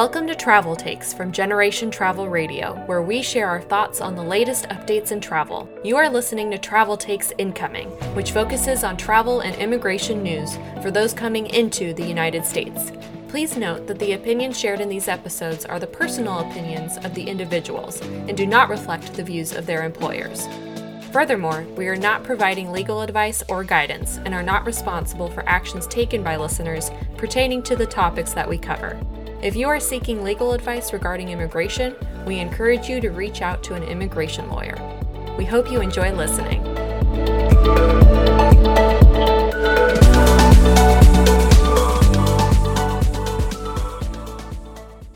Welcome to Travel Takes from Generation Travel Radio, where we share our thoughts on the latest updates in travel. You are listening to Travel Takes Incoming, which focuses on travel and immigration news for those coming into the United States. Please note that the opinions shared in these episodes are the personal opinions of the individuals and do not reflect the views of their employers. Furthermore, we are not providing legal advice or guidance and are not responsible for actions taken by listeners pertaining to the topics that we cover. If you are seeking legal advice regarding immigration, we encourage you to reach out to an immigration lawyer. We hope you enjoy listening.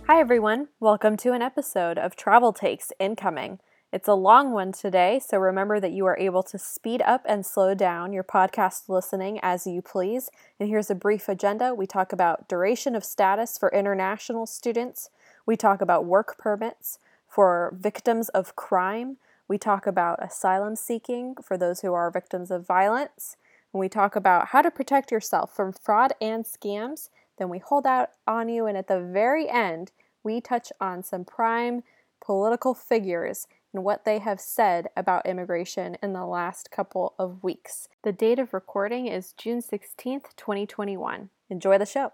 Hi, everyone. Welcome to an episode of Travel Takes Incoming. It's a long one today, so remember that you are able to speed up and slow down your podcast listening as you please. And here's a brief agenda we talk about duration of status for international students, we talk about work permits for victims of crime, we talk about asylum seeking for those who are victims of violence, and we talk about how to protect yourself from fraud and scams. Then we hold out on you, and at the very end, we touch on some prime political figures and what they have said about immigration in the last couple of weeks. The date of recording is June 16th, 2021. Enjoy the show.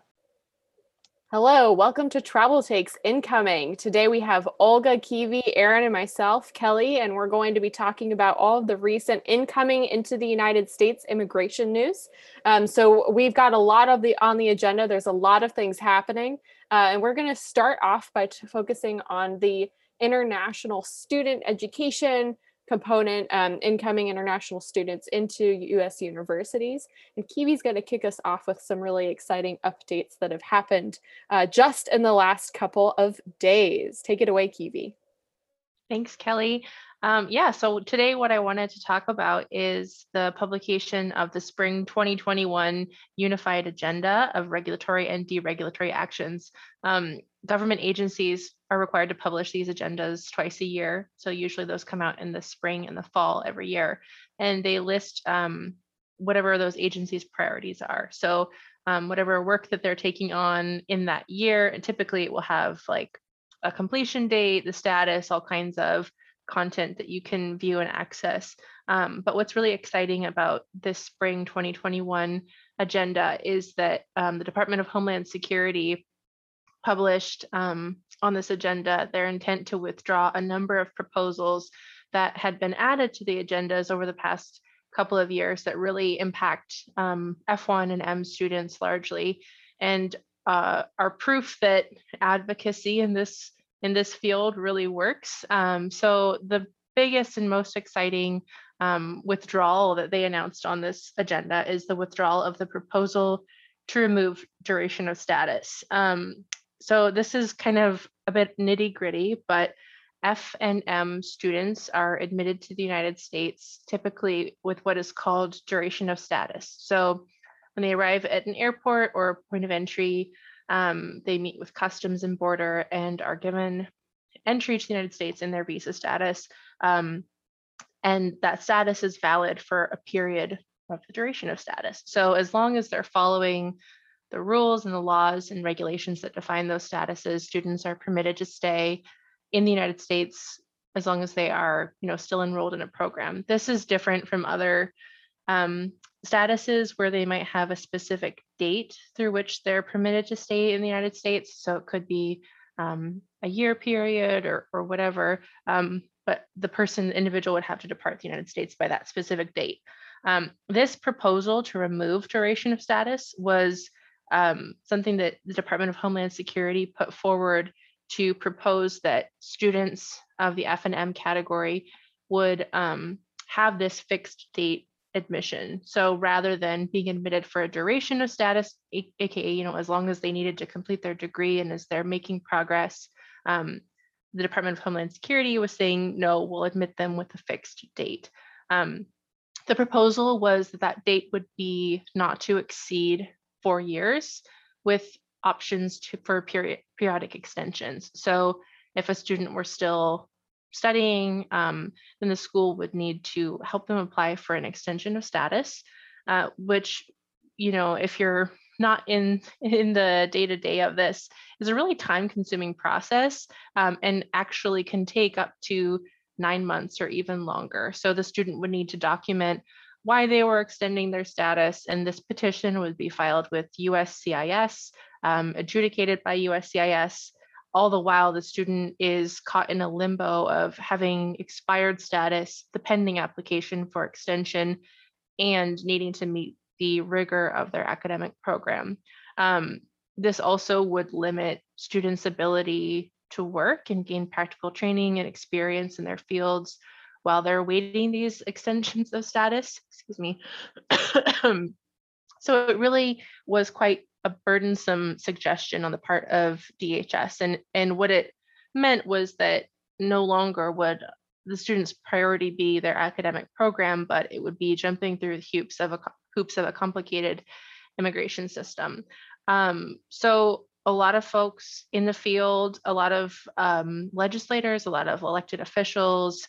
Hello, welcome to Travel Takes Incoming. Today we have Olga, Keavy, Erin, and myself, Kelly, and we're going to be talking about all of the recent incoming into the United States immigration news. Um, so we've got a lot of the on the agenda. There's a lot of things happening, uh, and we're going to start off by t- focusing on the international student education component, um, incoming international students into US universities. And Keavy's going to kick us off with some really exciting updates that have happened uh, just in the last couple of days. Take it away, Keavy. Thanks, Kelly. Um, yeah, so today what I wanted to talk about is the publication of the Spring 2021 Unified Agenda of Regulatory and Deregulatory Actions. Um, government agencies are required to publish these agendas twice a year. So usually those come out in the spring and the fall every year. And they list um, whatever those agencies' priorities are. So um, whatever work that they're taking on in that year, and typically it will have like a completion date, the status, all kinds of content that you can view and access. Um, but what's really exciting about this spring 2021 agenda is that um, the Department of Homeland Security published um, on this agenda their intent to withdraw a number of proposals that had been added to the agendas over the past couple of years that really impact um, F1 and M students largely and uh, are proof that advocacy in this in this field really works. Um, so the biggest and most exciting um, withdrawal that they announced on this agenda is the withdrawal of the proposal to remove duration of status. Um, so this is kind of a bit nitty gritty, but F and M students are admitted to the United States typically with what is called duration of status. So when they arrive at an airport or point of entry, um, they meet with Customs and Border and are given entry to the United States in their visa status. Um, and that status is valid for a period of the duration of status. So as long as they're following the rules and the laws and regulations that define those statuses, students are permitted to stay in the United States as long as they are, you know, still enrolled in a program. This is different from other um, statuses where they might have a specific date through which they're permitted to stay in the United States. So it could be um, a year period or, or whatever, um, but the person, the individual would have to depart the United States by that specific date. Um, this proposal to remove duration of status was um, something that the Department of Homeland Security put forward to propose that students of the F and M category would um, have this fixed date admission. So rather than being admitted for a duration of status, aka you know as long as they needed to complete their degree and as they're making progress, um, the Department of Homeland Security was saying no, we'll admit them with a fixed date. Um, the proposal was that that date would be not to exceed four years with options to, for period, periodic extensions. So if a student were still studying, um, then the school would need to help them apply for an extension of status, uh, which, you know, if you're not in in the day to day of this, is a really time consuming process um, and actually can take up to nine months or even longer. So the student would need to document why they were extending their status, and this petition would be filed with USCIS, um, adjudicated by USCIS. All the while, the student is caught in a limbo of having expired status, the pending application for extension, and needing to meet the rigor of their academic program. Um, this also would limit students' ability to work and gain practical training and experience in their fields while they're waiting these extensions of status. Excuse me. so it really was quite a burdensome suggestion on the part of DHS. And, and what it meant was that no longer would the student's priority be their academic program, but it would be jumping through the hoops of a hoops of a complicated immigration system. Um, so a lot of folks in the field, a lot of um, legislators, a lot of elected officials,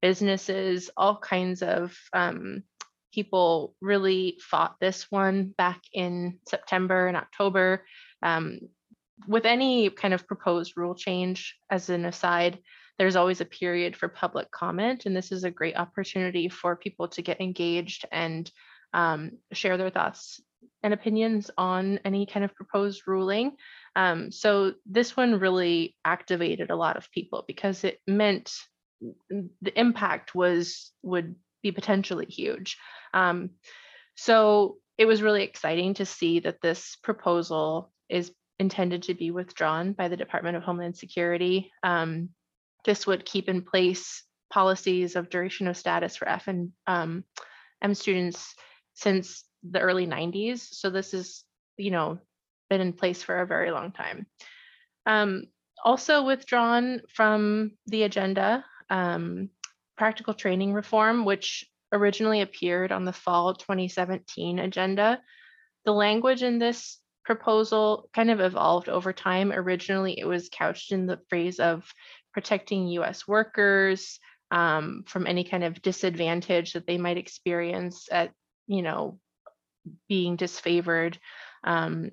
businesses, all kinds of um, people really fought this one back in September and October. Um, with any kind of proposed rule change, as an aside, there's always a period for public comment, and this is a great opportunity for people to get engaged and um, share their thoughts and opinions on any kind of proposed ruling. Um, so this one really activated a lot of people because it meant the impact was would be potentially huge. Um, so it was really exciting to see that this proposal is intended to be withdrawn by the Department of Homeland Security. Um, this would keep in place policies of duration of status for F and um, M students since the early 90s. So this is, you know, been in place for a very long time. Um, also withdrawn from the agenda um, practical training reform, which originally appeared on the fall 2017 agenda. The language in this proposal kind of evolved over time. Originally, it was couched in the phrase of protecting US workers um, from any kind of disadvantage that they might experience at, you know, being disfavored um,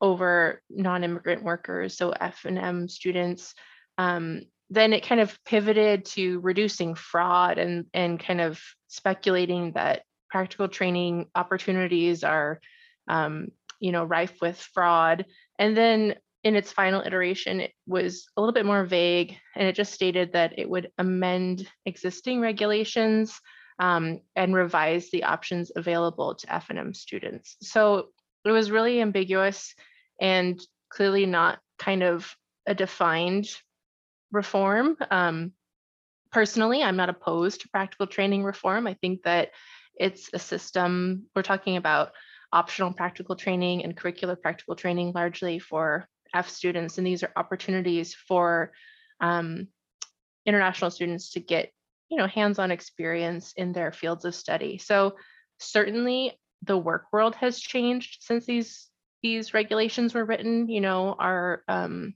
over non-immigrant workers, so F and M students. Um, then it kind of pivoted to reducing fraud and and kind of speculating that practical training opportunities are um, you know rife with fraud. And then in its final iteration it was a little bit more vague and it just stated that it would amend existing regulations um, and revise the options available to F&M students. So it was really ambiguous and clearly not kind of a defined reform. Um, personally, I'm not opposed to practical training reform. I think that it's a system, we're talking about optional practical training and curricular practical training largely for F students. And these are opportunities for um, international students to get you know hands-on experience in their fields of study. So certainly the work world has changed since these these regulations were written. You know, our um,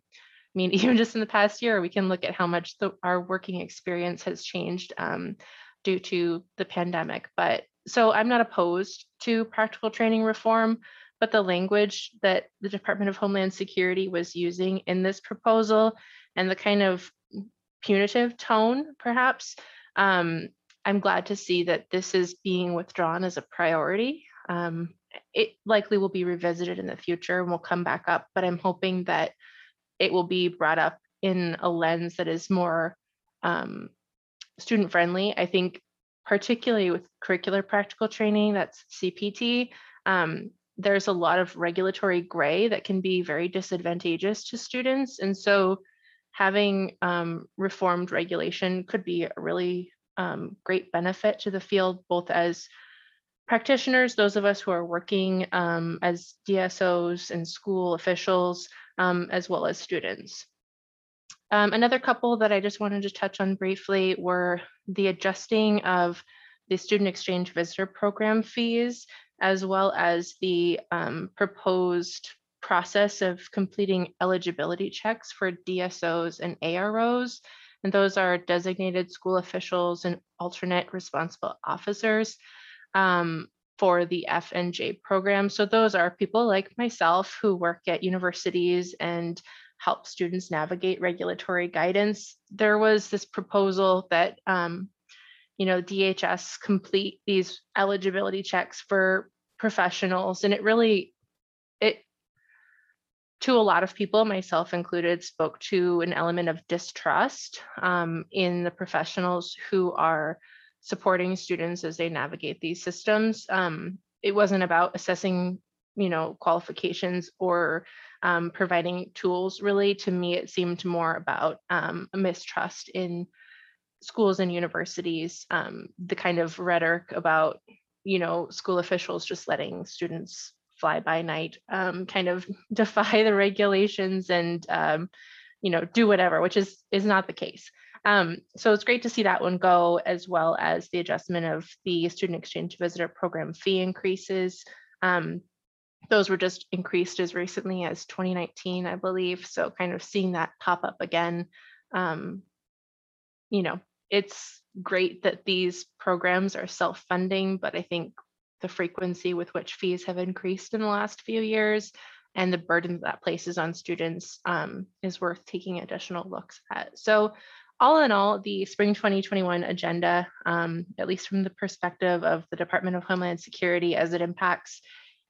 I mean, even just in the past year, we can look at how much the, our working experience has changed um, due to the pandemic. But so I'm not opposed to practical training reform, but the language that the Department of Homeland Security was using in this proposal and the kind of punitive tone, perhaps, um, I'm glad to see that this is being withdrawn as a priority. Um, it likely will be revisited in the future and will come back up, but I'm hoping that it will be brought up in a lens that is more um, student friendly. I think particularly with curricular practical training, that's CPT, um, there's a lot of regulatory gray that can be very disadvantageous to students. And so having um, reformed regulation could be a really um, great benefit to the field, both as practitioners, those of us who are working um, as DSOs and school officials, um, as well as students. Um, another couple that I just wanted to touch on briefly were the adjusting of the student exchange visitor program fees, as well as the um, proposed process of completing eligibility checks for DSOs and AROs. And those are designated school officials and alternate responsible officers. Um, for the F and J program. So those are people like myself who work at universities and help students navigate regulatory guidance. There was this proposal that um, you know DHS complete these eligibility checks for professionals, and it really it to a lot of people, myself included, spoke to an element of distrust um, in the professionals who are supporting students as they navigate these systems. Um, it wasn't about assessing, you know, qualifications or um, providing tools. Really, to me, it seemed more about um, a mistrust in schools and universities, um, the kind of rhetoric about, you know, school officials just letting students fly by night, um, kind of defy the regulations and, um, you know, do whatever, which is is not the case. Um, so it's great to see that one go, as well as the adjustment of the student exchange visitor program fee increases. Um, those were just increased as recently as 2019, I believe. So kind of seeing that pop up again, um, you know, it's great that these programs are self-funding, but I think the frequency with which fees have increased in the last few years and the burden that places on students um, is worth taking additional looks at. So all in all, the spring 2021 agenda, um, at least from the perspective of the Department of Homeland Security as it impacts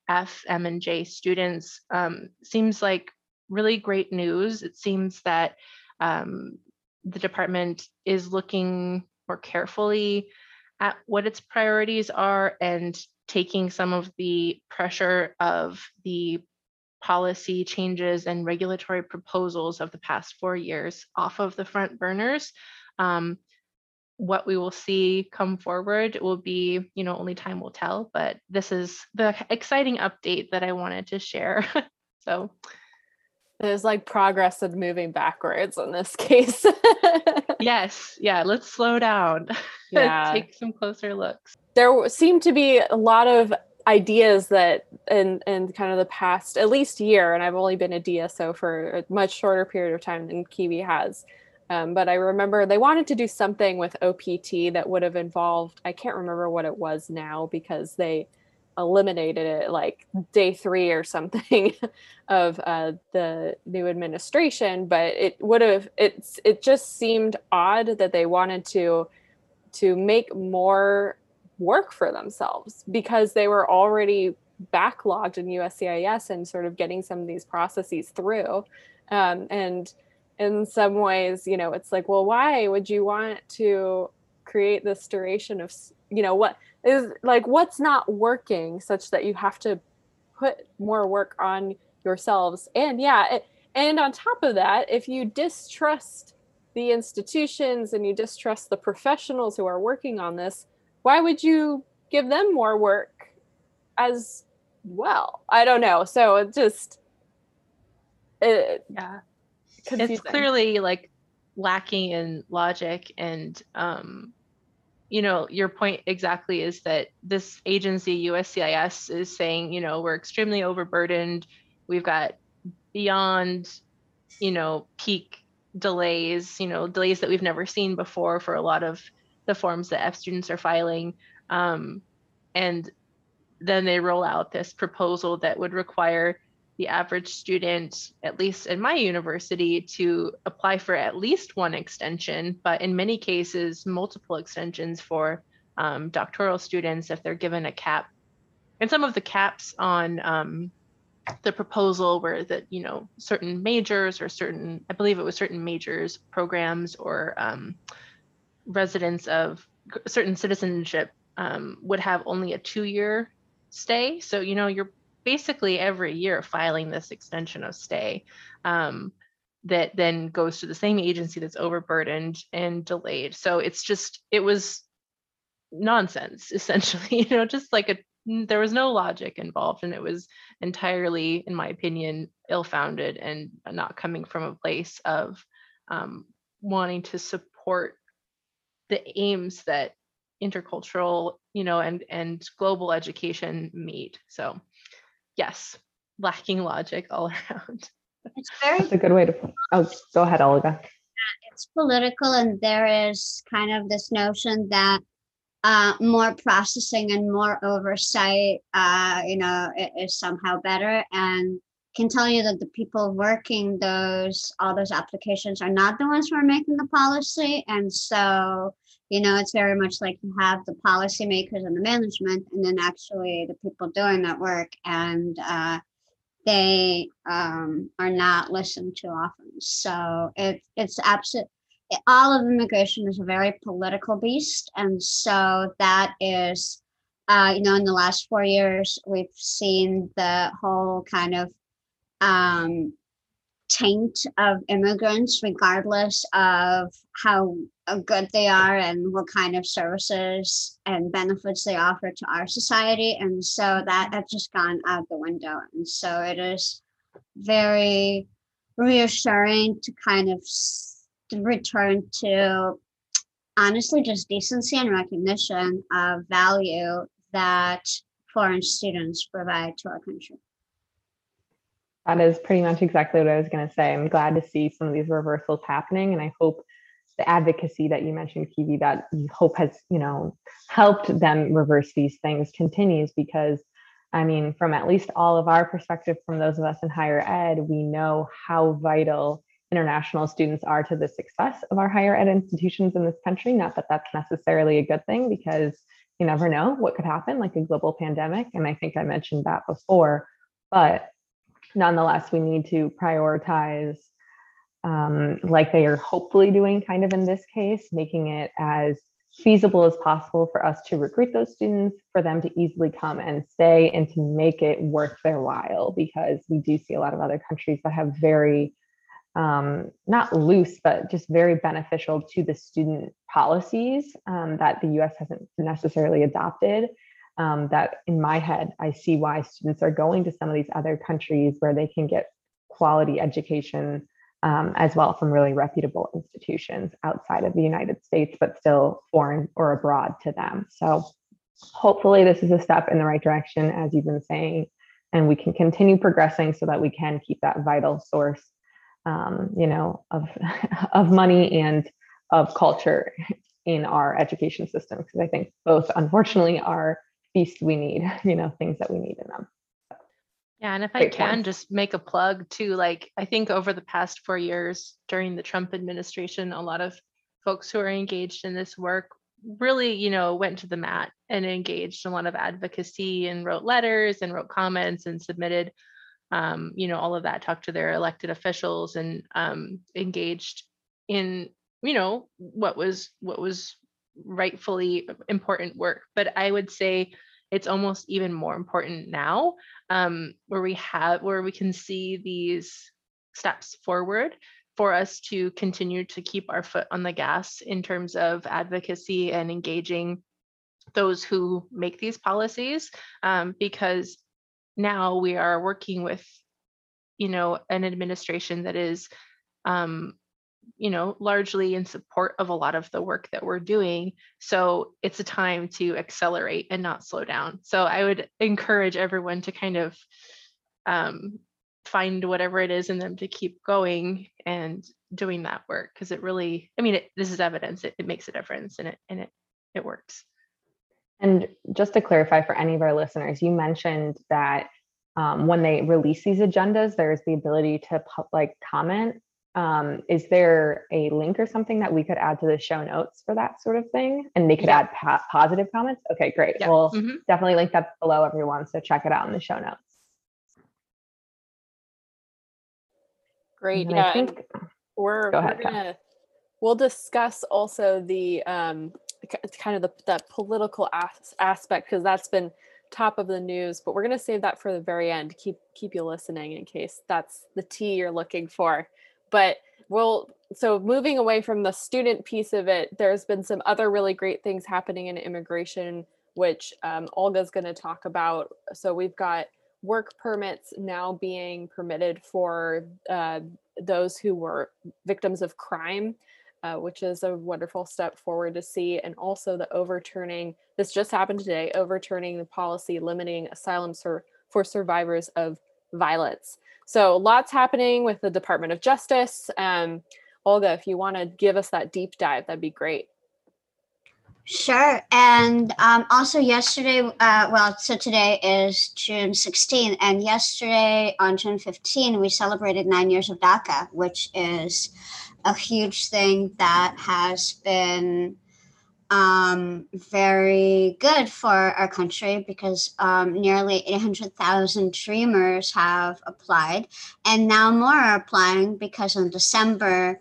F, M, and J students, um, seems like really great news. It seems that um, the department is looking more carefully at what its priorities are and taking some of the pressure of the policy changes and regulatory proposals of the past four years off of the front burners. Um, what we will see come forward will be, you know, only time will tell, but this is the exciting update that I wanted to share. so there's like progress and moving backwards in this case. yes. Yeah. Let's slow down. Yeah. Take some closer looks. There seemed to be a lot of ideas that in in kind of the past at least year and i've only been a dso for a much shorter period of time than Keavy has um, but i remember they wanted to do something with opt that would have involved i can't remember what it was now because they eliminated it like day three or something of uh, the new administration but it would have it's it just seemed odd that they wanted to to make more work for themselves because they were already backlogged in USCIS and sort of getting some of these processes through. Um, and in some ways, you know, it's like, well, why would you want to create this duration of, you know, what is like, what's not working such that you have to put more work on yourselves? And yeah, it, and on top of that, if you distrust the institutions and you distrust the professionals who are working on this, why would you give them more work as well? I don't know. So it just it, yeah. Confusing. It's clearly like lacking in logic and um you know your point exactly is that this agency USCIS is saying you know we're extremely overburdened we've got beyond you know peak delays you know delays that we've never seen before for a lot of the forms that F students are filing. Um, and then they roll out this proposal that would require the average student, at least in my university, to apply for at least one extension, but in many cases, multiple extensions for um, doctoral students if they're given a cap. And some of the caps on um, the proposal were that, you know, certain majors or certain, I believe it was certain majors, programs, or um, residents of certain citizenship um, would have only a two year stay. So, you know, you're basically every year filing this extension of stay um, that then goes to the same agency that's overburdened and delayed. So it's just, it was nonsense, essentially, you know, just like a, there was no logic involved and it was entirely, in my opinion, ill founded and not coming from a place of um, wanting to support the aims that intercultural you know and and global education meet so yes lacking logic all around it's very that's a good way to put oh go ahead olga it's political and there is kind of this notion that uh, more processing and more oversight, uh, you know, is somehow better. And can tell you that the people working those all those applications are not the ones who are making the policy. And so, you know, it's very much like you have the policymakers and the management, and then actually the people doing that work. And uh, they um, are not listened to often. So it, it's absolute. All of immigration is a very political beast, and so that is, uh, you know, in the last four years, we've seen the whole kind of um, taint of immigrants, regardless of how good they are and what kind of services and benefits they offer to our society. And so that has just gone out the window. And so it is very reassuring to kind of return to honestly just decency and recognition of value that foreign students provide to our country. That is pretty much exactly what I was going to say. I'm glad to see some of these reversals happening, and I hope the advocacy that you mentioned, Keavy, that you hope has, you know, helped them reverse these things continues because I mean, from at least all of our perspective, from those of us in higher ed, we know how vital international students are to the success of our higher ed institutions in this country. Not that that's necessarily a good thing because you never know what could happen, like a global pandemic. And I think I mentioned that before. But nonetheless, we need to prioritize, um, like they are hopefully doing kind of in this case, making it as feasible as possible for us to recruit those students, for them to easily come and stay, and to make it worth their while, because we do see a lot of other countries that have very um, not loose, but just very beneficial to the student policies um, that the US hasn't necessarily adopted um, that in my head, I see why students are going to some of these other countries where they can get quality education um, as well from really reputable institutions outside of the United States, but still foreign or abroad to them. So hopefully this is a step in the right direction, as you've been saying, and we can continue progressing so that we can keep that vital source, um, you know, of, of money and of culture in our education system, because I think both unfortunately are feast we need, you know, things that we need in them. Yeah, and if I can just make a plug to like I think over the past 4 years during the Trump administration a lot of folks who are engaged in this work really, you know, went to the mat and engaged in a lot of advocacy and wrote letters and wrote comments and submitted um, you know, all of that, talked to their elected officials and um, engaged in, you know, what was what was rightfully important work. But I would say it's almost even more important now um, where we have where we can see these steps forward for us to continue to keep our foot on the gas in terms of advocacy and engaging those who make these policies um, because now we are working with you know an administration that is um, you know, largely in support of a lot of the work that we're doing. So it's a time to accelerate and not slow down. So I would encourage everyone to kind of um, find whatever it is in them to keep going and doing that work because it really, I mean, it, this is evidence. It, it makes a difference and it and it it works. And just to clarify for any of our listeners, you mentioned that um, when they release these agendas, there's the ability to like comment um, is there a link or something that we could add to the show notes for that sort of thing? And they could yeah. add pa- positive comments? Okay, great. Yeah. We'll mm-hmm. definitely link that below, everyone. So check it out in the show notes. Great. Yeah, I think, we're, go ahead, we're gonna, we'll discuss also the um, kind of the that political as- aspect because that's been top of the news but we're going to save that for the very end keep keep you listening in case that's the tea you're looking for but we'll so moving away from the student piece of it there's been some other really great things happening in immigration which um, olga's going to talk about. So we've got work permits now being permitted for uh, those who were victims of crime uh, which is a wonderful step forward to see and also the overturning this just happened today overturning the policy limiting asylum sur- for survivors of violence so lots happening with the Department of Justice. Um, Olga, if you want to give us that deep dive, that'd be great. Sure. And um, also, yesterday, uh, well, so today is June 16, and yesterday on June 15, we celebrated nine years of DACA, which is a huge thing that has been um, very good for our country because um, nearly 800,000 dreamers have applied, and now more are applying because in December,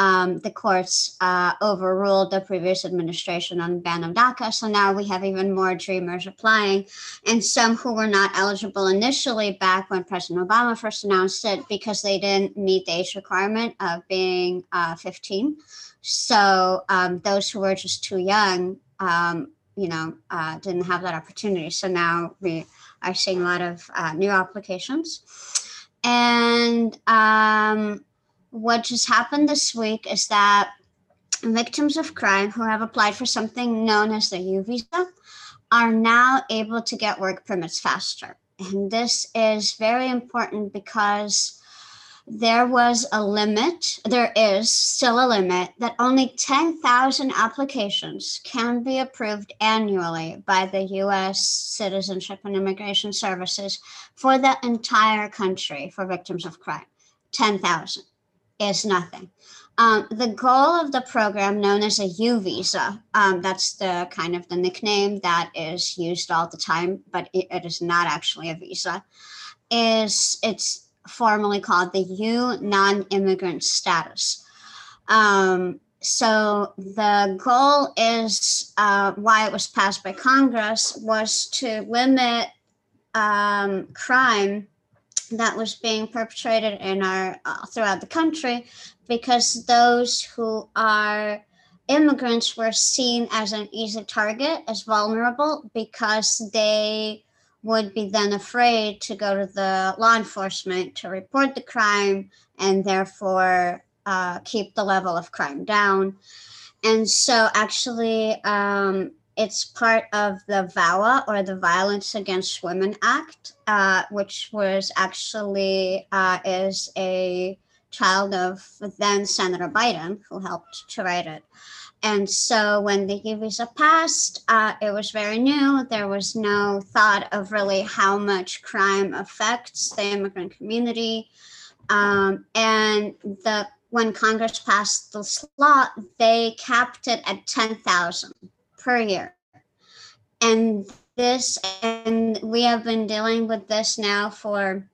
um, the courts uh, overruled the previous administration on ban of DACA. So now we have even more dreamers applying, and some who were not eligible initially back when President Obama first announced it because they didn't meet the age requirement of being uh, 15. So um, those who were just too young, um, you know, uh, didn't have that opportunity. So now we are seeing a lot of uh, new applications. And um, what just happened this week is that victims of crime who have applied for something known as the U visa are now able to get work permits faster. And this is very important because there was a limit, there is still a limit, that only 10,000 applications can be approved annually by the US Citizenship and Immigration Services for the entire country for victims of crime. 10,000 is nothing. Um, the goal of the program, known as a U visa, um, that's the kind of the nickname that is used all the time, but it, it is not actually a visa, is it's formally called the U non-immigrant status. Um, so the goal is uh, why it was passed by Congress was to limit um, crime that was being perpetrated in our uh, throughout the country because those who are immigrants were seen as an easy target as vulnerable because they would be then afraid to go to the law enforcement to report the crime and therefore uh, keep the level of crime down. And so actually um, it's part of the VAWA or the Violence Against Women Act, uh, which was actually uh, is a child of then Senator Biden, who helped to write it. And so when the U visa passed, uh, it was very new. There was no thought of really how much crime affects the immigrant community. Um, and the when Congress passed this law, they capped it at 10,000 per year. And this, and we have been dealing with this now for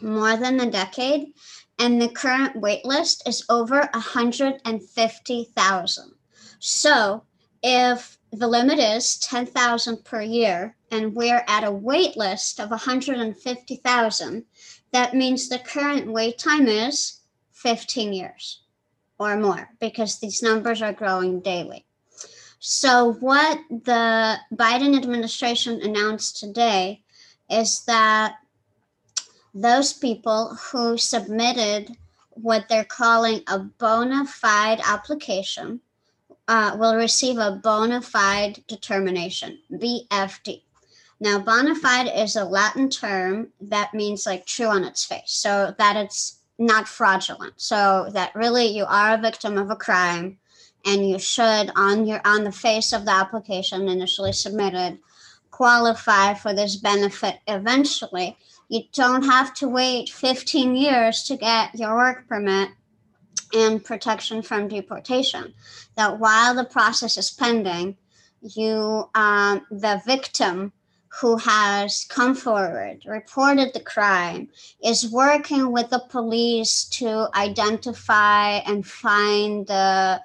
more than a decade. And the current wait list is over 150,000. So if the limit is 10,000 per year and we're at a wait list of 150,000, that means the current wait time is 15 years or more because these numbers are growing daily. So, what the Biden administration announced today is that those people who submitted what they're calling a bona fide application uh, will receive a bona fide determination, BFD. Now, bona fide is a Latin term that means like true on its face, so that it's not fraudulent. So that really you are a victim of a crime and you should on your on the face of the application initially submitted qualify for this benefit eventually. You don't have to wait 15 years to get your work permit and protection from deportation. That while the process is pending you um, the victim who has come forward, reported the crime, is working with the police to identify and find the uh,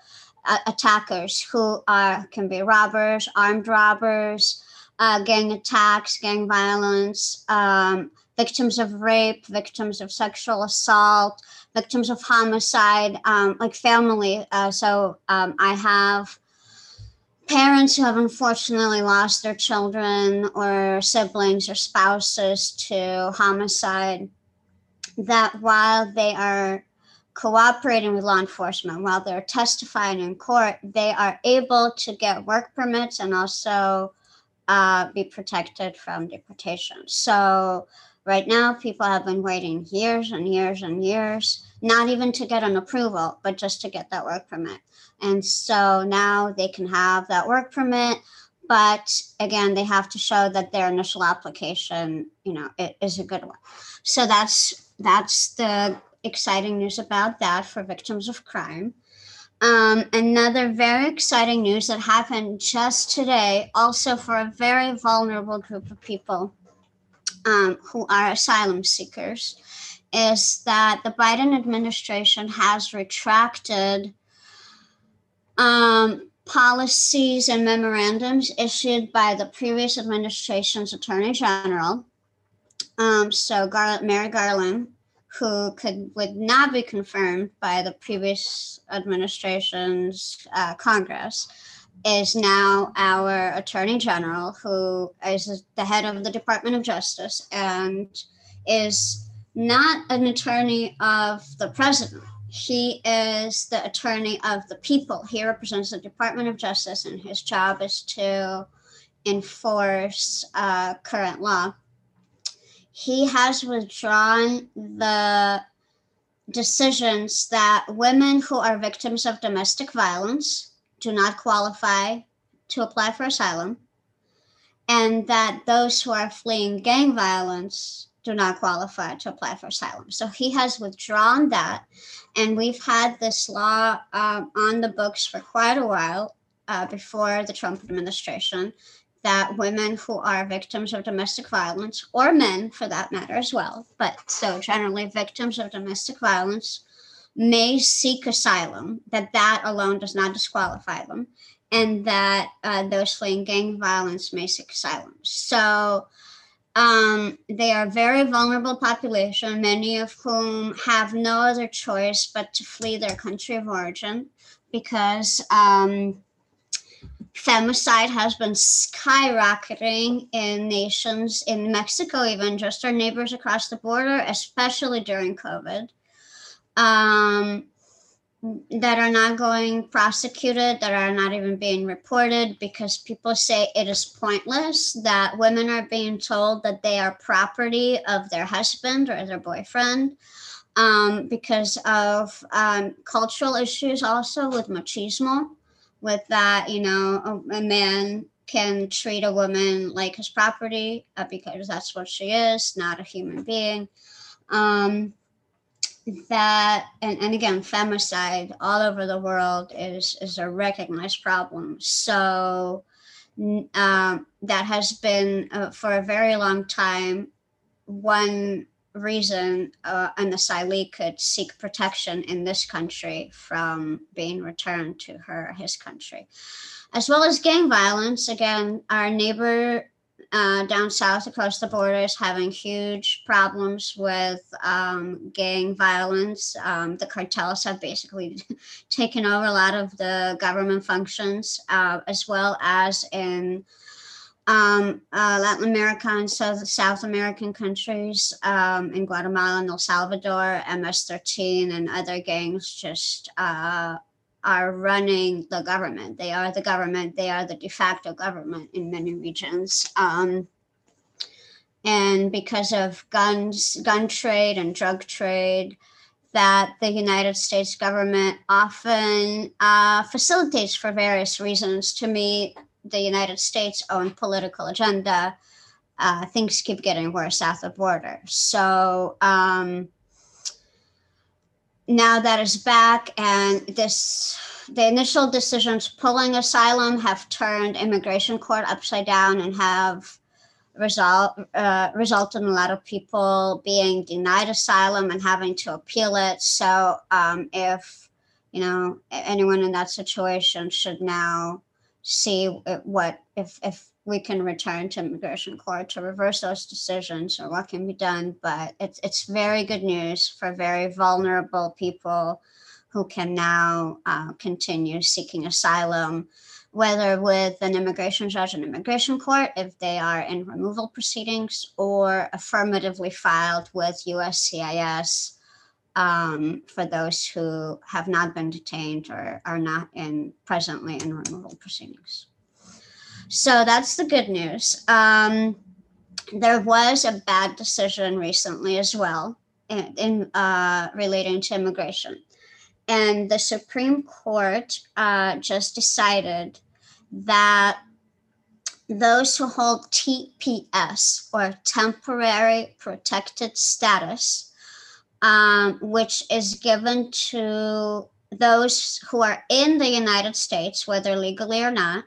attackers who are can be robbers, armed robbers, uh, gang attacks, gang violence, um, victims of rape, victims of sexual assault, victims of homicide, um, like family. Uh, so um, I have parents who have unfortunately lost their children or siblings or spouses to homicide. That while they are cooperating with law enforcement while they're testifying in court, they are able to get work permits and also uh, be protected from deportation. So, right now, people have been waiting years and years and years. not even to get an approval, but just to get that work permit. And so now they can have that work permit, but again, they have to show that their initial application, you know, is a good one. So that's that's the exciting news about that for victims of crime. Um, another very exciting news that happened just today, also for a very vulnerable group of people um, who are asylum seekers, is that the Biden administration has retracted um, policies and memorandums issued by the previous administration's attorney general. Um, so Gar- Merrick Garland, who could would not be confirmed by the previous administration's uh, Congress, is now our attorney general, who is the head of the Department of Justice and is not an attorney of the president. He is the attorney of the people. He represents the Department of Justice, and his job is to enforce uh, current law. He has withdrawn the decisions that women who are victims of domestic violence do not qualify to apply for asylum, and that those who are fleeing gang violence do not qualify to apply for asylum. So he has withdrawn that. And we've had this law um, on the books for quite a while uh, before the Trump administration that women who are victims of domestic violence, or men for that matter as well, but so generally victims of domestic violence, may seek asylum, that that alone does not disqualify them, and that uh, those fleeing gang violence may seek asylum. So um, they are a very vulnerable population, many of whom have no other choice but to flee their country of origin because um, femicide has been skyrocketing in nations in Mexico, even just our neighbors across the border, especially during COVID. Um, that are not going prosecuted, that are not even being reported because people say it is pointless, that women are being told that they are property of their husband or their boyfriend um, because of um, cultural issues also with machismo, with that, you know, a, a man can treat a woman like his property uh, because that's what she is, not a human being. Um, that and, and again femicide all over the world is is a recognized problem so um, that has been uh, for a very long time one reason uh, an asylee could seek protection in this country from being returned to her his country as well as gang violence again our neighbor uh, down south across the border is having huge problems with um, gang violence. Um, the cartels have basically taken over a lot of the government functions, uh, as well as in um, uh, Latin America and South, South American countries, um, in Guatemala and El Salvador, MS-13 and other gangs just uh, are running the government. They are the government. They are the de facto government in many regions. Um, and because of guns, gun trade and drug trade, that the United States government often uh, facilitates for various reasons to meet the United States' own political agenda. Uh, things keep getting worse at the border. So, um, now that is back and this the initial decisions pulling asylum have turned immigration court upside down and have result uh, resulted in a lot of people being denied asylum and having to appeal it so um, if you know anyone in that situation should now see what if if we can return to immigration court to reverse those decisions or what can be done. But it's it's very good news for very vulnerable people who can now uh, continue seeking asylum, whether with an immigration judge and immigration court if they are in removal proceedings or affirmatively filed with USCIS um, for those who have not been detained or are not in presently in removal proceedings. So that's the good news. Um, there was a bad decision recently as well in, in uh, relating to immigration. And the Supreme Court uh, just decided that those who hold TPS or temporary protected status, um, which is given to those who are in the United States, whether legally or not,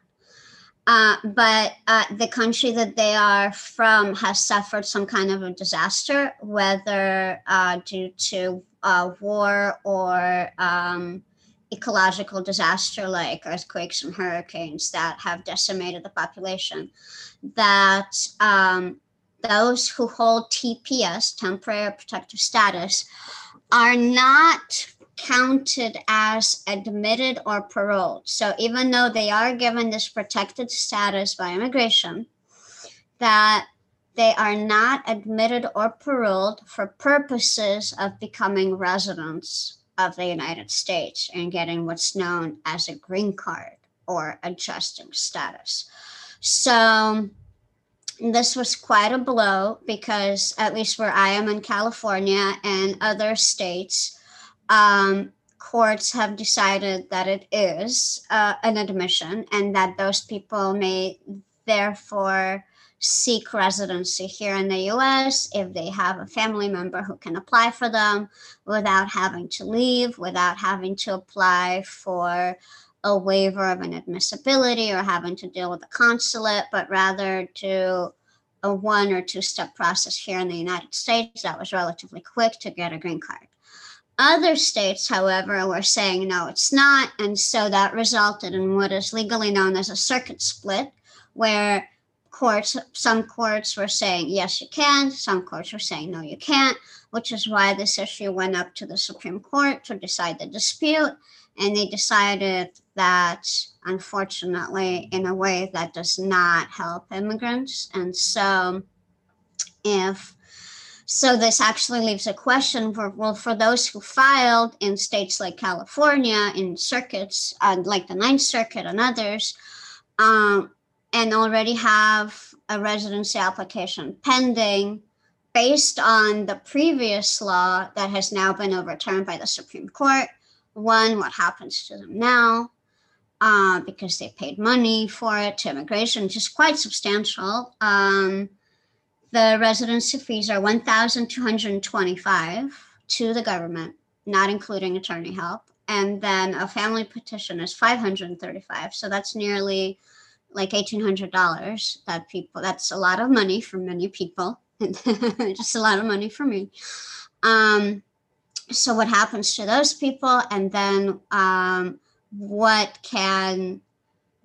uh, but uh, the country that they are from has suffered some kind of a disaster, whether uh, due to uh, war or um, ecological disaster like earthquakes and hurricanes that have decimated the population. That um, those who hold TPS, temporary protective status, are not counted as admitted or paroled. So even though they are given this protected status by immigration, that they are not admitted or paroled for purposes of becoming residents of the United States and getting what's known as a green card or adjusting status. So this was quite a blow because at least where I am in California and other states, um, courts have decided that it is uh, an admission and that those people may therefore seek residency here in the US if they have a family member who can apply for them without having to leave, without having to apply for a waiver of inadmissibility or having to deal with the consulate, but rather to a one or two step process here in the United States that was relatively quick to get a green card. Other states, however, were saying no, it's not. And so that resulted in what is legally known as a circuit split, where courts, some courts were saying yes, you can, some courts were saying no, you can't, which is why this issue went up to the Supreme Court to decide the dispute. And they decided that, unfortunately, in a way that does not help immigrants. And so, if so this actually leaves a question for well for those who filed in states like California in circuits uh, like the Ninth Circuit and others, um, and already have a residency application pending based on the previous law that has now been overturned by the Supreme Court. One, what happens to them now? Uh, because they paid money for it to immigration, which is quite substantial. Um, the residency fees are 1225 to the government, not including attorney help. And then a family petition is 535. So that's nearly like $1,800 that people, that's a lot of money for many people. Just a lot of money for me. Um, so what happens to those people? And then um, what can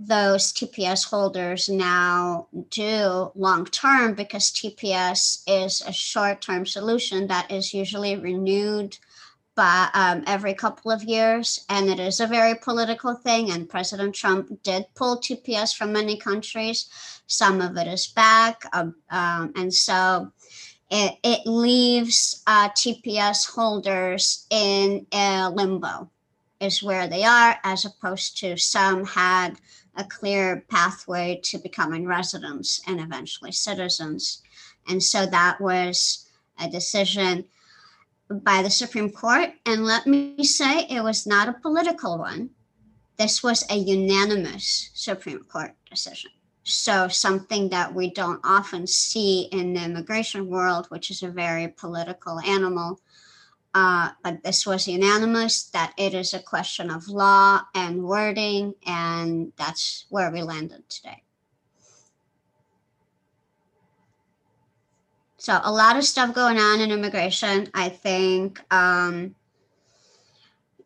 those TPS holders now do long term because TPS is a short term solution that is usually renewed by um, every couple of years. And it is a very political thing. And President Trump did pull TPS from many countries. Some of it is back. Um, um, and so it, it leaves uh, TPS holders in a limbo, is where they are, as opposed to some had a clear pathway to becoming residents and eventually citizens. And so that was a decision by the Supreme Court. And let me say, it was not a political one. This was a unanimous Supreme Court decision. So, something that we don't often see in the immigration world, which is a very political animal, uh, but this was unanimous that it is a question of law and wording, and that's where we landed today. So, a lot of stuff going on in immigration. I think um,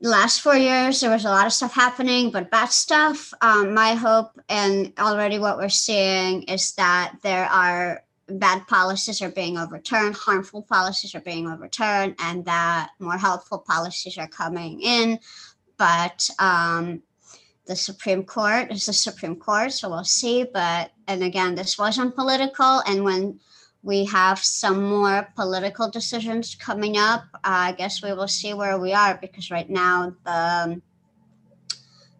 last four years there was a lot of stuff happening, but bad stuff. Um, my hope, and already what we're seeing, is that there are bad policies are being overturned, harmful policies are being overturned, and that more helpful policies are coming in. But um, the Supreme Court is the Supreme Court, so we'll see. But, and again, this wasn't political. And when we have some more political decisions coming up, uh, I guess we will see where we are because right now the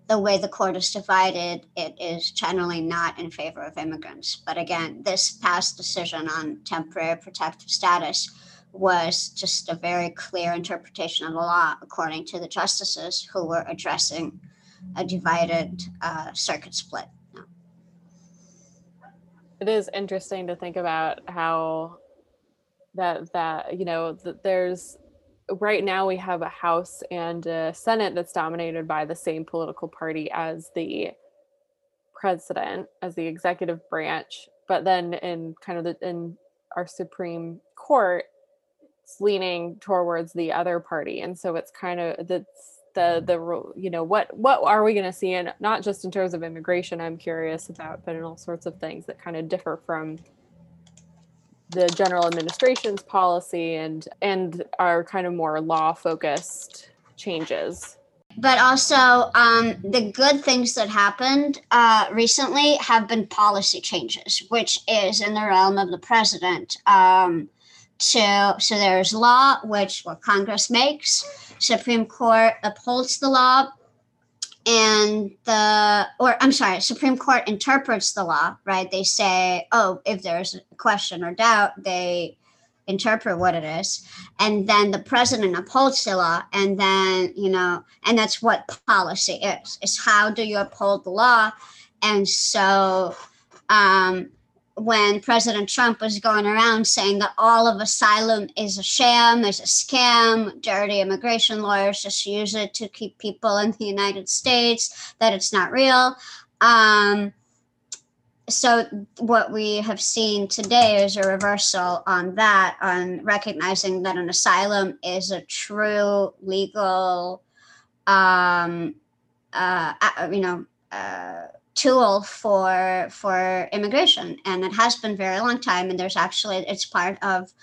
the way the court is divided, it is generally not in favor of immigrants. But again, this past decision on temporary protective status was just a very clear interpretation of the law according to the justices who were addressing a divided uh, circuit split. It is interesting to think about how that that you know that there's right now we have a house and a senate that's dominated by the same political party as the president as the executive branch. But then in kind of the in our supreme court it's leaning towards the other party. And so it's kind of that's the the you know what what are we going to see? And not just in terms of immigration i'm curious about but in all sorts of things that kind of differ from the general administration's policy and and are kind of more law focused changes. But also um, the good things that happened uh, recently have been policy changes which is in the realm of the president um, so so there's law which what congress makes. Supreme court upholds the law. And the or i'm sorry supreme court interprets the law right? They say oh if there's a question or doubt they interpret what it is. And then the president upholds the law. And then you know and that's what policy is is how do you uphold the law? And so um when President Trump was going around saying that all of asylum is a sham, is a scam, dirty immigration lawyers just use it to keep people in the United States, that it's not real. Um, so what we have seen today is a reversal on that, on recognizing that an asylum is a true legal, um, uh, you know, uh, tool for for immigration and it has been very long time and there's actually it's part of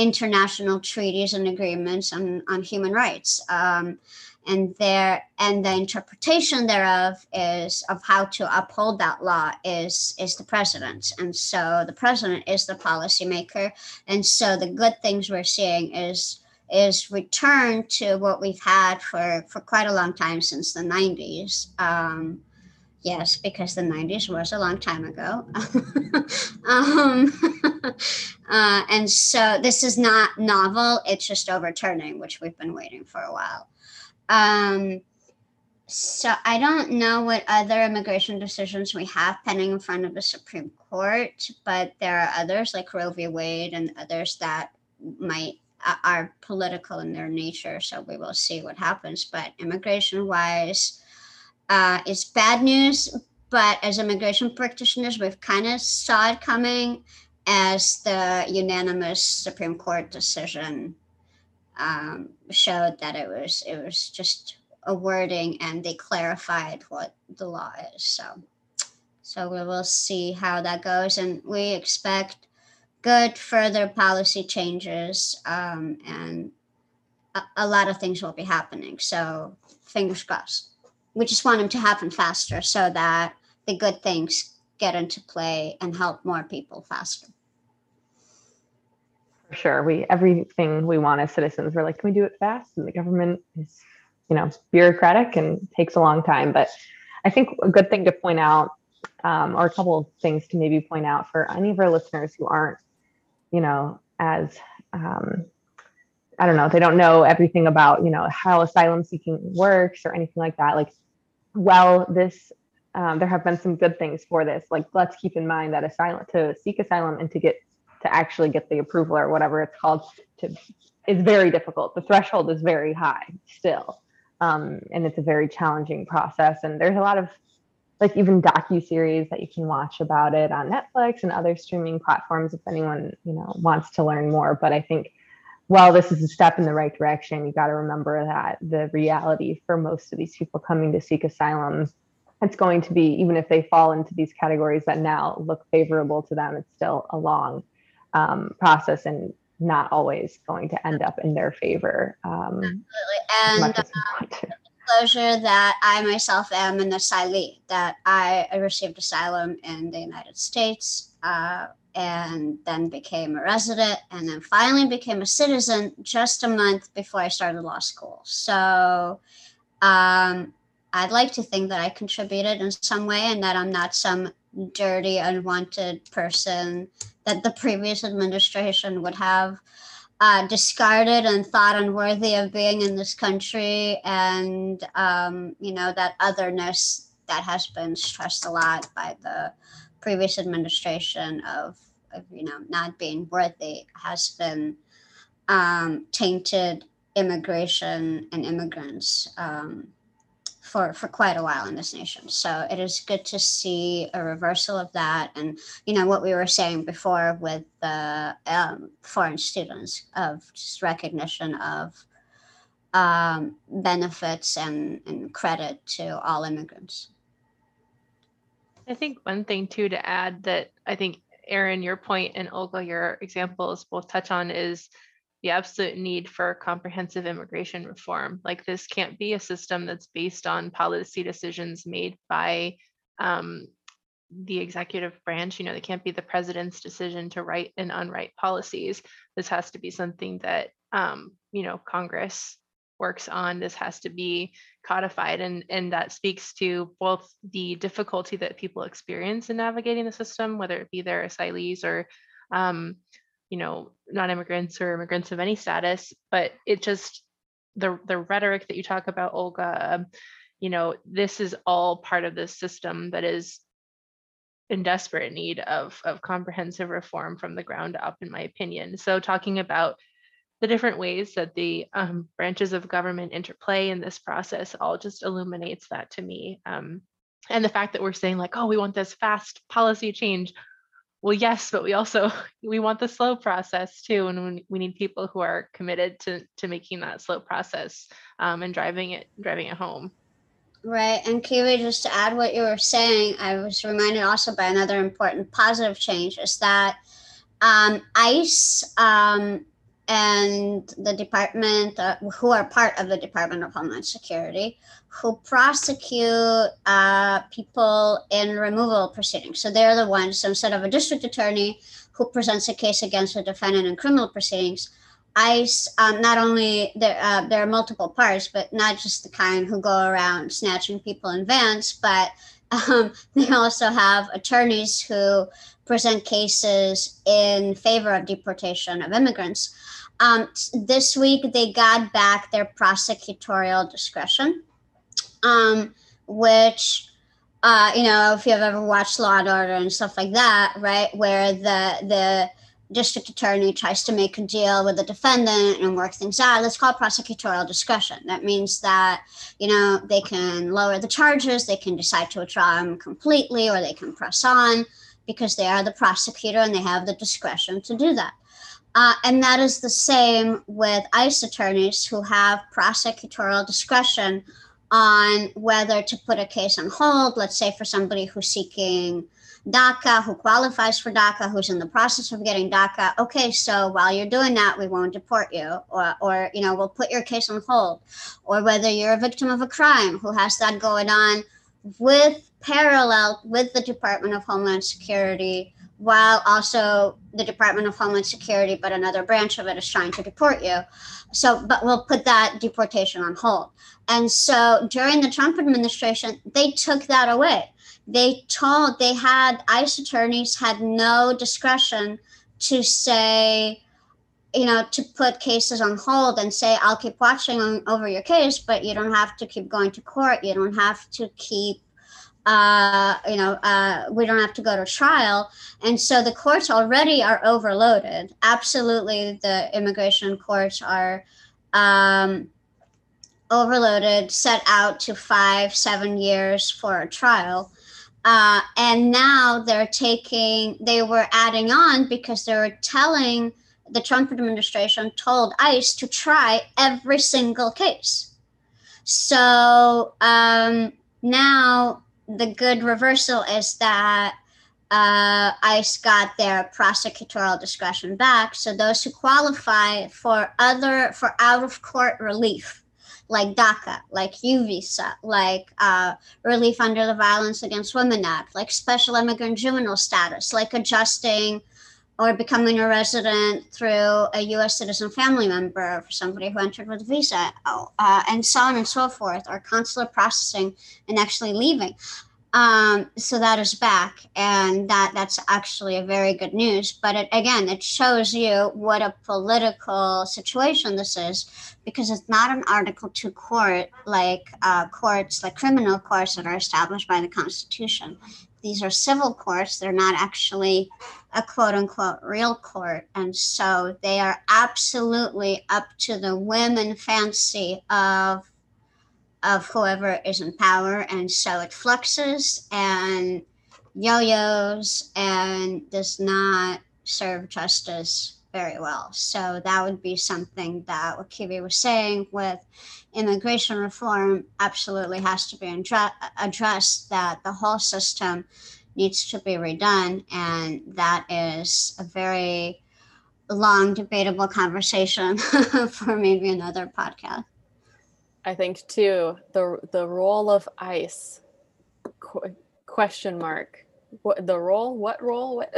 international treaties and agreements on, on human rights. Um, and there and the interpretation thereof is of how to uphold that law is is the president. And so the president is the policymaker and so the good things we're seeing is is return to what we've had for for quite a long time since the 90s um, Yes, because the 90s was a long time ago. um, uh, and so this is not novel, it's just overturning, which we've been waiting for a while. Um, so I don't know what other immigration decisions we have pending in front of the Supreme Court, but there are others like Roe v. Wade and others that might are political in their nature. So we will see what happens. But immigration wise, uh, is bad news, but as immigration practitioners, we've kind of saw it coming as the unanimous Supreme Court decision um, showed that it was it was just a wording and they clarified what the law is. So so we will see how that goes, and we expect good further policy changes um, and a, a lot of things will be happening. So fingers crossed we just want them to happen faster so that the good things get into play and help more people faster. For sure. We everything we want as citizens, we're like, can we do it fast? And the government is, you know, bureaucratic and takes a long time. But I think a good thing to point out, um, or a couple of things to maybe point out for any of our listeners who aren't, you know, as um, I don't know, they don't know everything about, you know, how asylum seeking works or anything like that. Like well, this um, there have been some good things for this. Like let's keep in mind that asylum to seek asylum and to get to actually get the approval or whatever it's called to is very difficult. The threshold is very high still, um, and it's a very challenging process. And there's a lot of like even docu series that you can watch about it on Netflix and other streaming platforms if anyone you know wants to learn more. But I think while this is a step in the right direction, you got to remember that the reality for most of these people coming to seek asylum, it's going to be, even if they fall into these categories that now look favorable to them, it's still a long um, process and not always going to end up in their favor. Um, Absolutely. And disclosure that I myself am an asylee, that I received asylum in the United States. Uh, and then became a resident and then finally became a citizen just a month before I started law school. So um, I'd like to think that I contributed in some way and that I'm not some dirty, unwanted person that the previous administration would have uh, discarded and thought unworthy of being in this country, and um, you know that otherness that has been stressed a lot by the previous administration of, of you know not being worthy has been um, tainted immigration and immigrants um, for for quite a while in this nation. So it is good to see a reversal of that, and you know what we were saying before with the um, foreign students of just recognition of um, benefits and, and credit to all immigrants. I think one thing too to add that I think Erin, your point and Olga, your examples both touch on is the absolute need for comprehensive immigration reform. Like this can't be a system that's based on policy decisions made by um, the executive branch. You know, it can't be the president's decision to write and unwrite policies. This has to be something that um, you know Congress works on. This has to be codified, and and that speaks to both the difficulty that people experience in navigating the system, whether it be their asylees or um, you know non-immigrants or immigrants of any status but it just the the rhetoric that you talk about olga um, you know this is all part of this system that is in desperate need of of comprehensive reform from the ground up in my opinion. So talking about the different ways that the um, branches of government interplay in this process all just illuminates that to me um, and the fact that we're saying like oh we want this fast policy change. Well yes but we also we want the slow process too and we need people who are committed to to making that slow process um, and driving it driving it home. Right and Keavy just to add what you were saying i was reminded also by another important positive change is that um, ice um, and the department, uh, who are part of the Department of Homeland Security, who prosecute uh, people in removal proceedings. So they're the ones, instead of a district attorney who presents a case against a defendant in criminal proceedings, ICE, um, not only there, uh, there are multiple parts, but not just the kind who go around snatching people in vans, but um, they also have attorneys who present cases in favor of deportation of immigrants. Um, this week, they got back their prosecutorial discretion, um, which, uh, you know, if you've ever watched Law and Order and stuff like that, right, where the the district attorney tries to make a deal with the defendant and work things out. That's called prosecutorial discretion. That means that, you know, they can lower the charges, they can decide to withdraw them completely, or they can press on because they are the prosecutor and they have the discretion to do that. Uh, and that is the same with ICE attorneys who have prosecutorial discretion on whether to put a case on hold, let's say for somebody who's seeking DACA, who qualifies for DACA, who's in the process of getting DACA. Okay, so while you're doing that, we won't deport you, or, or you know, we'll put your case on hold. Or whether you're a victim of a crime, who has that going on with parallel with the Department of Homeland Security while also the Department of Homeland Security, but another branch of it is trying to deport you. So, but we'll put that deportation on hold. And so during the Trump administration, they took that away. They told, they had ICE attorneys had no discretion to say, you know, to put cases on hold and say, I'll keep watching on, over your case, but you don't have to keep going to court. You don't have to keep uh, you know, uh, we don't have to go to trial. And so the courts already are overloaded. Absolutely, the immigration courts are um, overloaded, set out to five, seven years for a trial. Uh, and now they're taking, they were adding on because they were telling the Trump administration told ICE to try every single case. So um, now the good reversal is that uh, ICE got their prosecutorial discretion back. So those who qualify for other for out of court relief, like DACA, like U visa, like uh, relief under the Violence Against Women Act, like special immigrant juvenile status, like adjusting or becoming a resident through a U.S. citizen family member for somebody who entered with a visa, uh, and so on and so forth, or consular processing and actually leaving Um, so that is back, and that that's actually a very good news. But it, again, it shows you what a political situation this is, because it's not an Article Two court like uh, courts, like criminal courts that are established by the Constitution. These are civil courts; they're not actually a quote unquote real court, and so they are absolutely up to the whim and fancy of of whoever is in power. And so it fluxes and yo yos and does not serve justice very well. So that would be something that what Keavy was saying with immigration reform absolutely has to be addressed, that the whole system needs to be redone. And that is a very long, debatable conversation for maybe another podcast. I think too the the role of ICE qu- question mark. What the role? What role? What?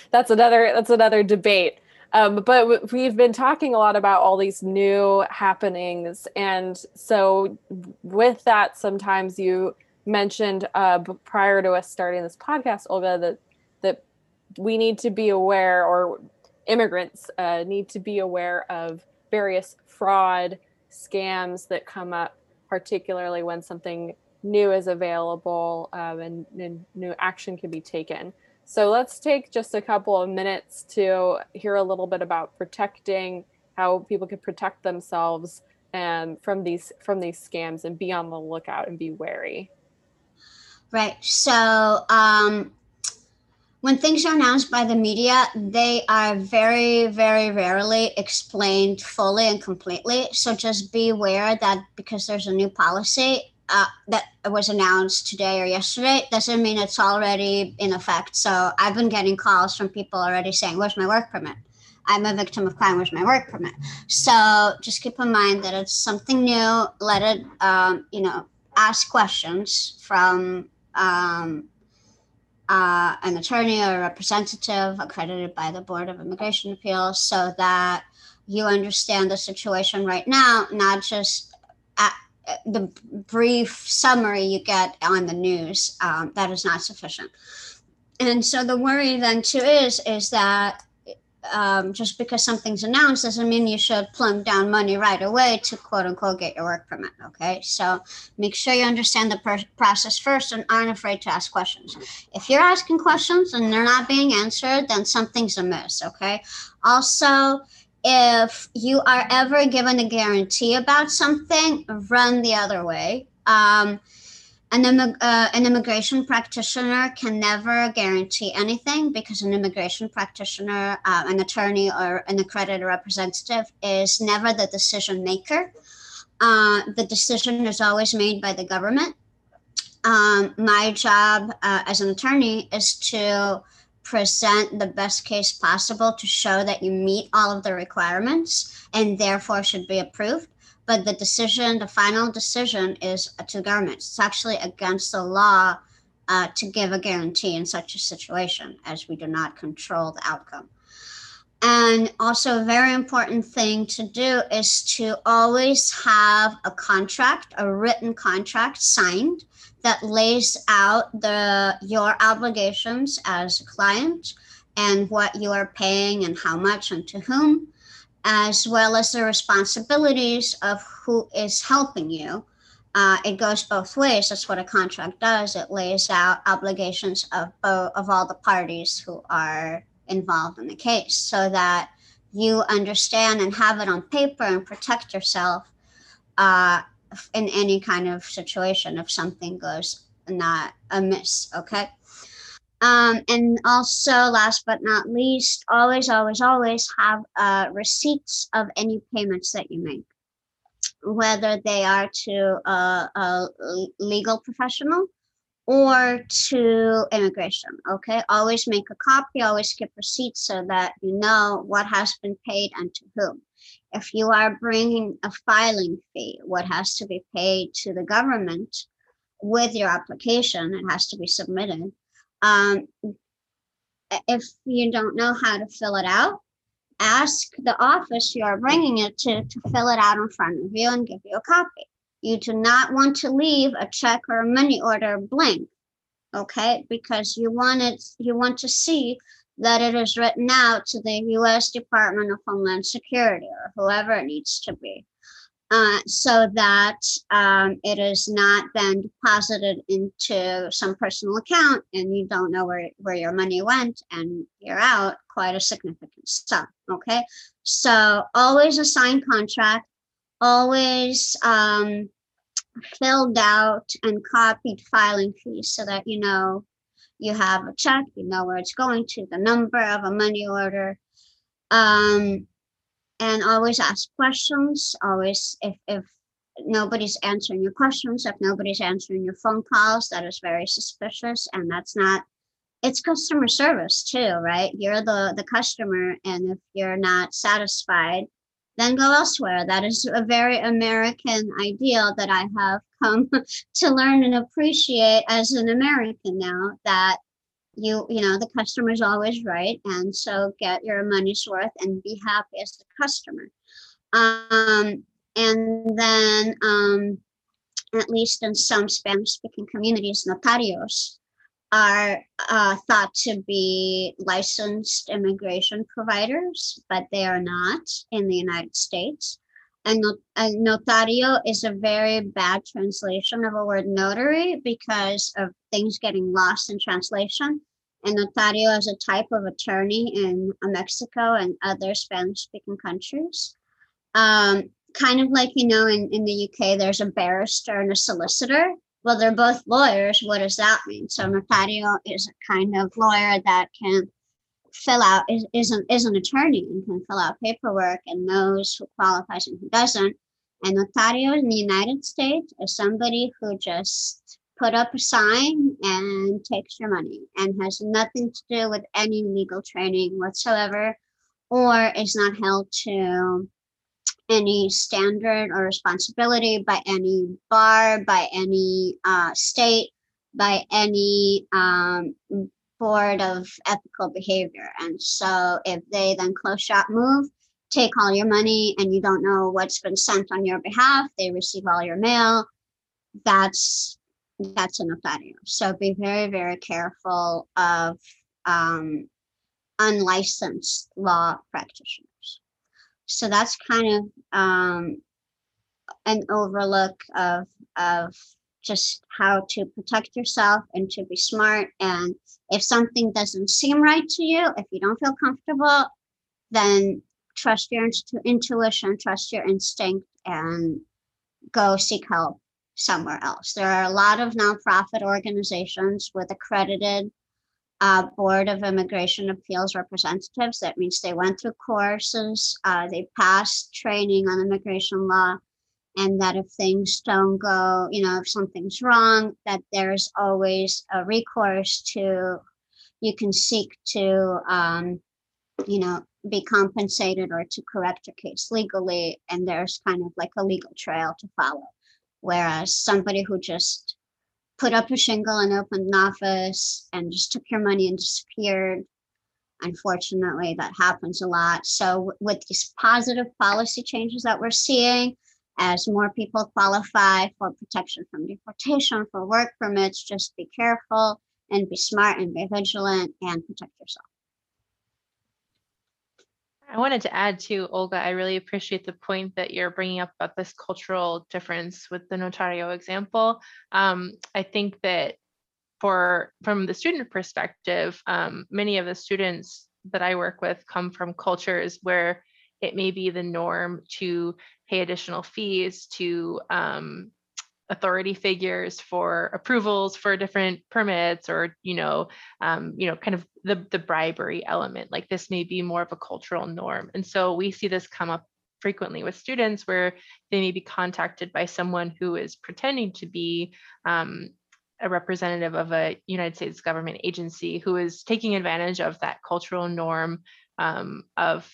that's another that's another debate. Um, but we've been talking a lot about all these new happenings. And so with that sometimes you mentioned uh, prior to us starting this podcast olga that that we need to be aware or immigrants uh, need to be aware of various fraud scams that come up, particularly when something new is available um, and, and new action can be taken. So let's take just a couple of minutes to hear a little bit about protecting how people can protect themselves and from these from these scams and be on the lookout and be wary. Right. So um, when things are announced by the media, they are very, very rarely explained fully and completely. So just be aware that because there's a new policy uh, that was announced today or yesterday, doesn't mean it's already in effect. So I've been getting calls from people already saying, Where's my work permit? I'm a victim of crime. Where's my work permit? So just keep in mind that it's something new. Let it, um, you know, ask questions from um, uh, an attorney or a representative accredited by the Board of Immigration Appeals so that you understand the situation right now, not just the brief summary you get on the news. Um, that is not sufficient. And so the worry then too is is that um, just because something's announced doesn't mean you should plunk down money right away to quote unquote get your work permit. Okay, so make sure you understand the per- process first and aren't afraid to ask questions. If you're asking questions and they're not being answered, then something's amiss. Okay, also. If you are ever given a guarantee about something, run the other way. Um, an, uh, an immigration practitioner can never guarantee anything because an immigration practitioner, uh, an attorney, or an accredited representative is never the decision maker. Uh, the decision is always made by the government. Um, my job uh, as an attorney is to present the best case possible to show that you meet all of the requirements and therefore should be approved but the decision, the final decision is to the government. It's actually against the law uh, to give a guarantee in such a situation as we do not control the outcome. And also, a very important thing to do is to always have a contract, a written contract signed that lays out the your obligations as a client and what you are paying and how much and to whom as well as the responsibilities of who is helping you. Uh, it goes both ways. That's what a contract does. It lays out obligations of of all the parties who are involved in the case, so that you understand and have it on paper and protect yourself uh, in any kind of situation if something goes not amiss. Okay. Um, and also, last but not least, always, always, always have uh, receipts of any payments that you make, whether they are to a, a legal professional or to immigration. Okay, always make a copy, always keep receipts so that you know what has been paid and to whom. If you are bringing a filing fee, what has to be paid to the government with your application, it has to be submitted um, if you don't know how to fill it out, ask the office you are bringing it to to fill it out in front of you and give you a copy. You do not want to leave a check or a money order blank Okay, because you want it, you want to see that it is written out to the US Department of Homeland Security or whoever it needs to be. Uh, so that um, it is not then deposited into some personal account and you don't know where, where your money went and you're out quite a significant sum. Okay, so always a signed contract, always um, filled out and copied filing fees so that you know you have a check, you know where it's going to, the number of a money order. Um, and always ask questions. Always, if, if nobody's answering your questions, if nobody's answering your phone calls, that is very suspicious. And that's not, it's customer service too, right? You're the, the customer. And if you're not satisfied, then go elsewhere. That is a very American ideal that I have come to learn and appreciate as an American now that you you know the customer is always right and so get your money's worth and be happy as the customer. Um, and then um, at least in some spanish speaking communities notarios are uh, thought to be licensed immigration providers but they are not in the united states and a notario is a very bad translation of a word notary because of things getting lost in translation. And notario is a type of attorney in Mexico and other Spanish speaking countries. Um, kind of like, you know, in, in the UK, there's a barrister and a solicitor. Well, they're both lawyers. What does that mean? So, notario is a kind of lawyer that can fill out is, is, an, is an attorney and can fill out paperwork and knows who qualifies and who doesn't. And notario in the United States is somebody who just put up a sign and takes your money and has nothing to do with any legal training whatsoever or is not held to any standard or responsibility by any bar, by any uh, state, by any um, board of ethical behavior. And so if they then close shop move, take all your money and you don't know what's been sent on your behalf, they receive all your mail, that's that's a notario. So be very, very careful of um, unlicensed law practitioners. So that's kind of um, an overlook of of just how to protect yourself and to be smart. And if something doesn't seem right to you, if you don't feel comfortable, then trust your intuition, trust your instinct, and go seek help somewhere else. There are a lot of nonprofit organizations with accredited uh, Board of Immigration Appeals representatives. That means they went through courses, uh, they passed training on immigration law, and that if things don't go, you know, if something's wrong, that there's always a recourse to, you can seek to, um, you know, be compensated or to correct your case legally. And there's kind of like a legal trail to follow. Whereas somebody who just put up a shingle and opened an office and just took your money and disappeared, unfortunately, that happens a lot. So, with these positive policy changes that we're seeing, as more people qualify for protection from deportation, for work permits, just be careful and be smart and be vigilant and protect yourself. I wanted to add to Olga, I really appreciate the point that you're bringing up about this cultural difference with the notario example. Um, I think that for from the student perspective, um, many of the students that I work with come from cultures where it may be the norm to pay additional fees to um, authority figures for approvals for different permits or you know um, you know kind of the the bribery element like this may be more of a cultural norm. And so we see this come up frequently with students where they may be contacted by someone who is pretending to be um, a representative of a united states government agency who is taking advantage of that cultural norm um, of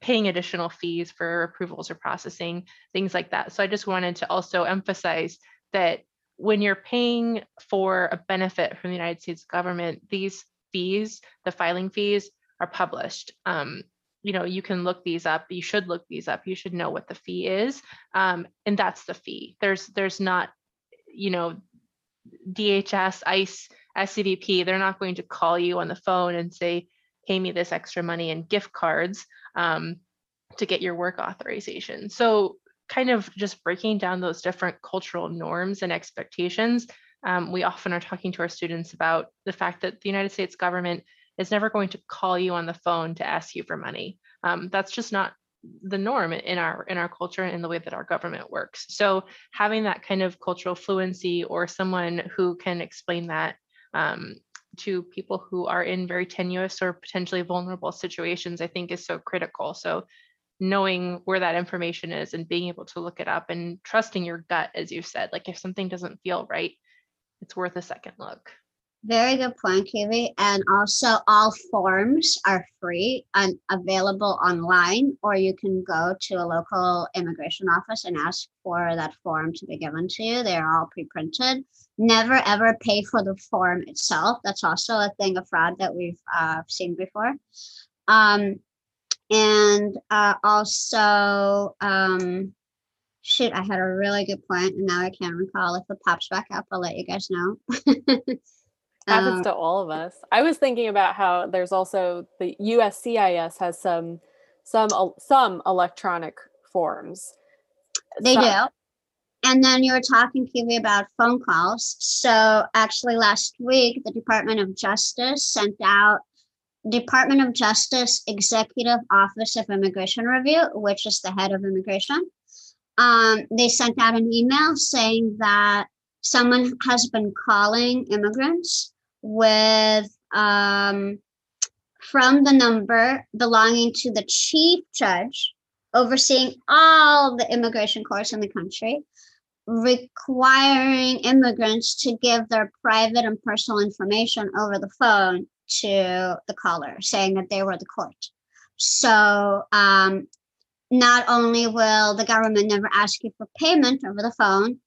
paying additional fees for approvals or processing, things like that. So I just wanted to also emphasize that when you're paying for a benefit from the United States government, these fees, the filing fees, are published. Um, you know, you can look these up. You should look these up. You should know what the fee is, um, and that's the fee. There's there's not, you know, DHS, ICE SEVP, they're not going to call you on the phone and say, pay me this extra money in gift cards um, to get your work authorization. So kind of just breaking down those different cultural norms and expectations. Um, we often are talking to our students about the fact that the United States government is never going to call you on the phone to ask you for money. Um, that's just not the norm in our in our culture and in the way that our government works. So having that kind of cultural fluency or someone who can explain that um, to people who are in very tenuous or potentially vulnerable situations, I think is so critical. So knowing where that information is and being able to look it up and trusting your gut, as you said, like if something doesn't feel right, it's worth a second look. Very good point, Kiwi. And also, all forms are free and available online, or you can go to a local immigration office and ask for that form to be given to you. They're all pre printed. Never ever pay for the form itself. That's also a thing of fraud that we've uh, seen before. Um, and uh, also, um, shoot, I had a really good point, and now I can't recall. If it pops back up, I'll let you guys know. happens Um, to all of us. I was thinking about how there's also the USCIS has some some some electronic forms. They Some- do. And then you were talking, to me about phone calls. So actually, last week, the Department of Justice sent out Department of Justice Executive Office of Immigration Review, which is the head of immigration. Um, they sent out an email saying that someone has been calling immigrants with um, from the number belonging to the chief judge overseeing all the immigration courts in the country, requiring immigrants to give their private and personal information over the phone to the caller, saying that they were the court. So, um, not only will the government never ask you for payment over the phone,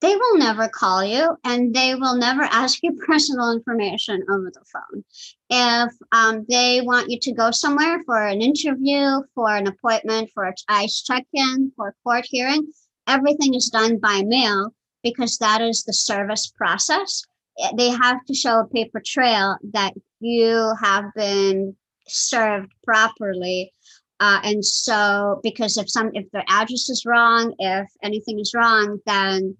they will never call you and they will never ask you personal information over the phone. If um, they want you to go somewhere for an interview, for an appointment, for a ICE check in, for a court hearing, everything is done by mail because that is the service process. Eh, They have to show a paper trail that you have been served properly uh, and so, because if some, if the address is wrong, if anything is wrong, then,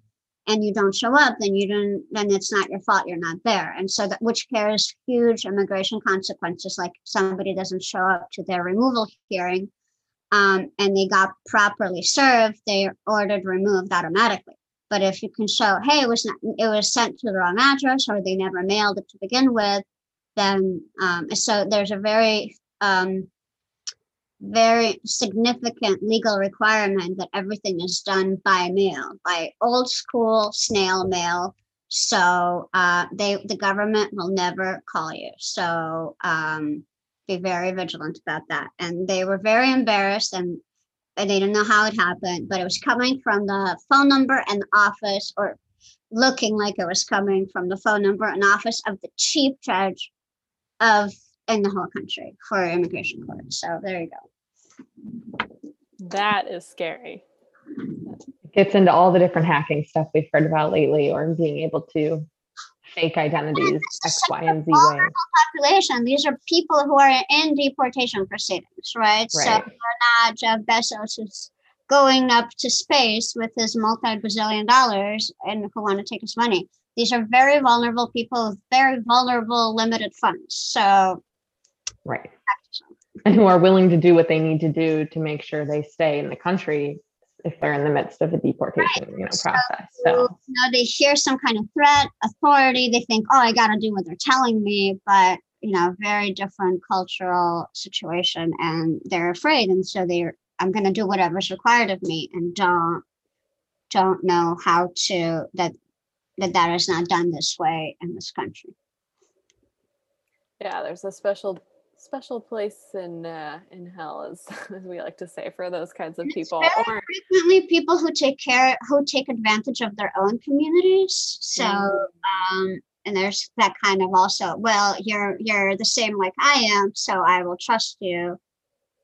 and you don't show up, then you don't, then it's not your fault. You're not there. And so that, which carries huge immigration consequences, like somebody doesn't show up to their removal hearing, um, and they got properly served, they ordered removed automatically. But if you can show, hey, it was not, it was sent to the wrong address, or they never mailed it to begin with, then, um, so there's a very, um, very significant legal requirement that everything is done by mail, by old school snail mail. So uh, they, the government will never call you. So um, be very vigilant about that. And they were very embarrassed and, they didn't know how it happened, but it was coming from the phone number and office, or looking like it was coming from the phone number and office of the chief judge of in the whole country for immigration court. So there you go. That is scary. It gets into all the different hacking stuff we've heard about lately, or being able to fake identities X, Y, and Z way. Population. These are people who are in deportation proceedings, right? So Right. you're not Jeff Bezos who's going up to space with his multi-bazillion dollars and who want to take his money. These are very vulnerable people with very vulnerable limited funds. So Right. And who are willing to do what they need to do to make sure they stay in the country if they're in the midst of a deportation, you know, So, process. you So know, they hear some kind of threat, authority, they think, oh, I got to do what they're telling me. But, you know, very different cultural situation and they're afraid. And so they're, I'm going to do whatever's required of me and don't, don't know how to, that, that that is not done this way in this country. Yeah, there's a special special place in uh, in hell, as as we like to say, for those kinds of people. Or Frequently people who take care, who take advantage of their own communities. So, um, and there's that kind of also, well, you're, you're the same like I am, so I will trust you.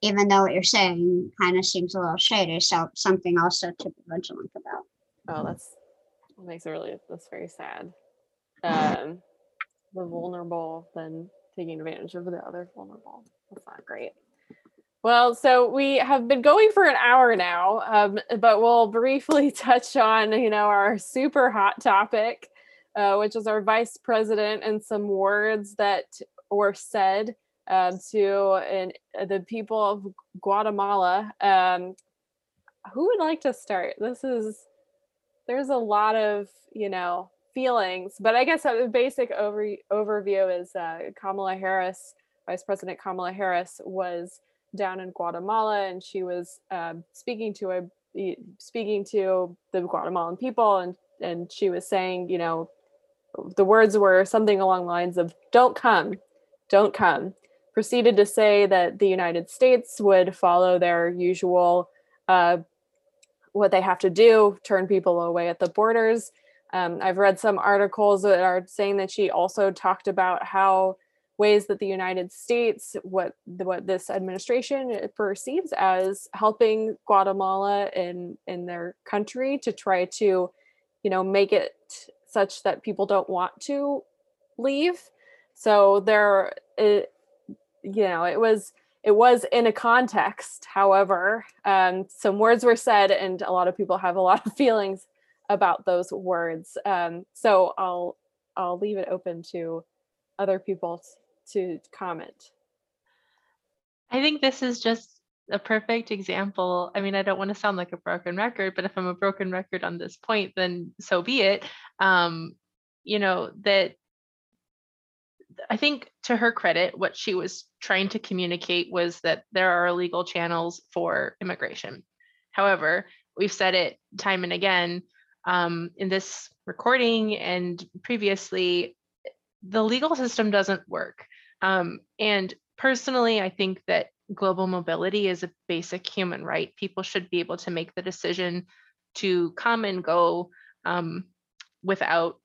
Even though what you're saying kind of seems a little shady. So something also to be vigilant about. oh, that's that makes it really that's very sad. Um, the vulnerable than taking advantage of the other vulnerable. That's not great. Well, so we have been going for an hour now, um, but we'll briefly touch on, you know, our super hot topic, uh, which is our vice president and some words that were said um, to and the people of Guatemala. Um, who would like to start? This is there's a lot of you know feelings, but I guess a basic over, overview is uh, Kamala Harris, Vice President Kamala Harris, was down in Guatemala and she was uh, speaking to a speaking to the Guatemalan people and and she was saying, you know, the words were something along the lines of "Don't come, don't come." Proceeded to say that the United States would follow their usual uh, what they have to do, turn people away at the borders. Um, I've read some articles that are saying that she also talked about how ways that the United States, what what this administration perceives as helping Guatemala in in their country to try to, you know, make it such that people don't want to leave. So there, it, you know, it was it was in a context. However, um, some words were said, and a lot of people have a lot of feelings about those words. Um, so I'll I'll leave it open to other people to comment. I think this is just a perfect example. I mean, I don't want to sound like a broken record, but if I'm a broken record on this point, then so be it. Um, you know, that I think to her credit, what she was trying to communicate was that there are legal channels for immigration. However, we've said it time and again um, in this recording and previously, the legal system doesn't work. Um, and personally, I think that global mobility is a basic human right. People should be able to make the decision to come and go um, without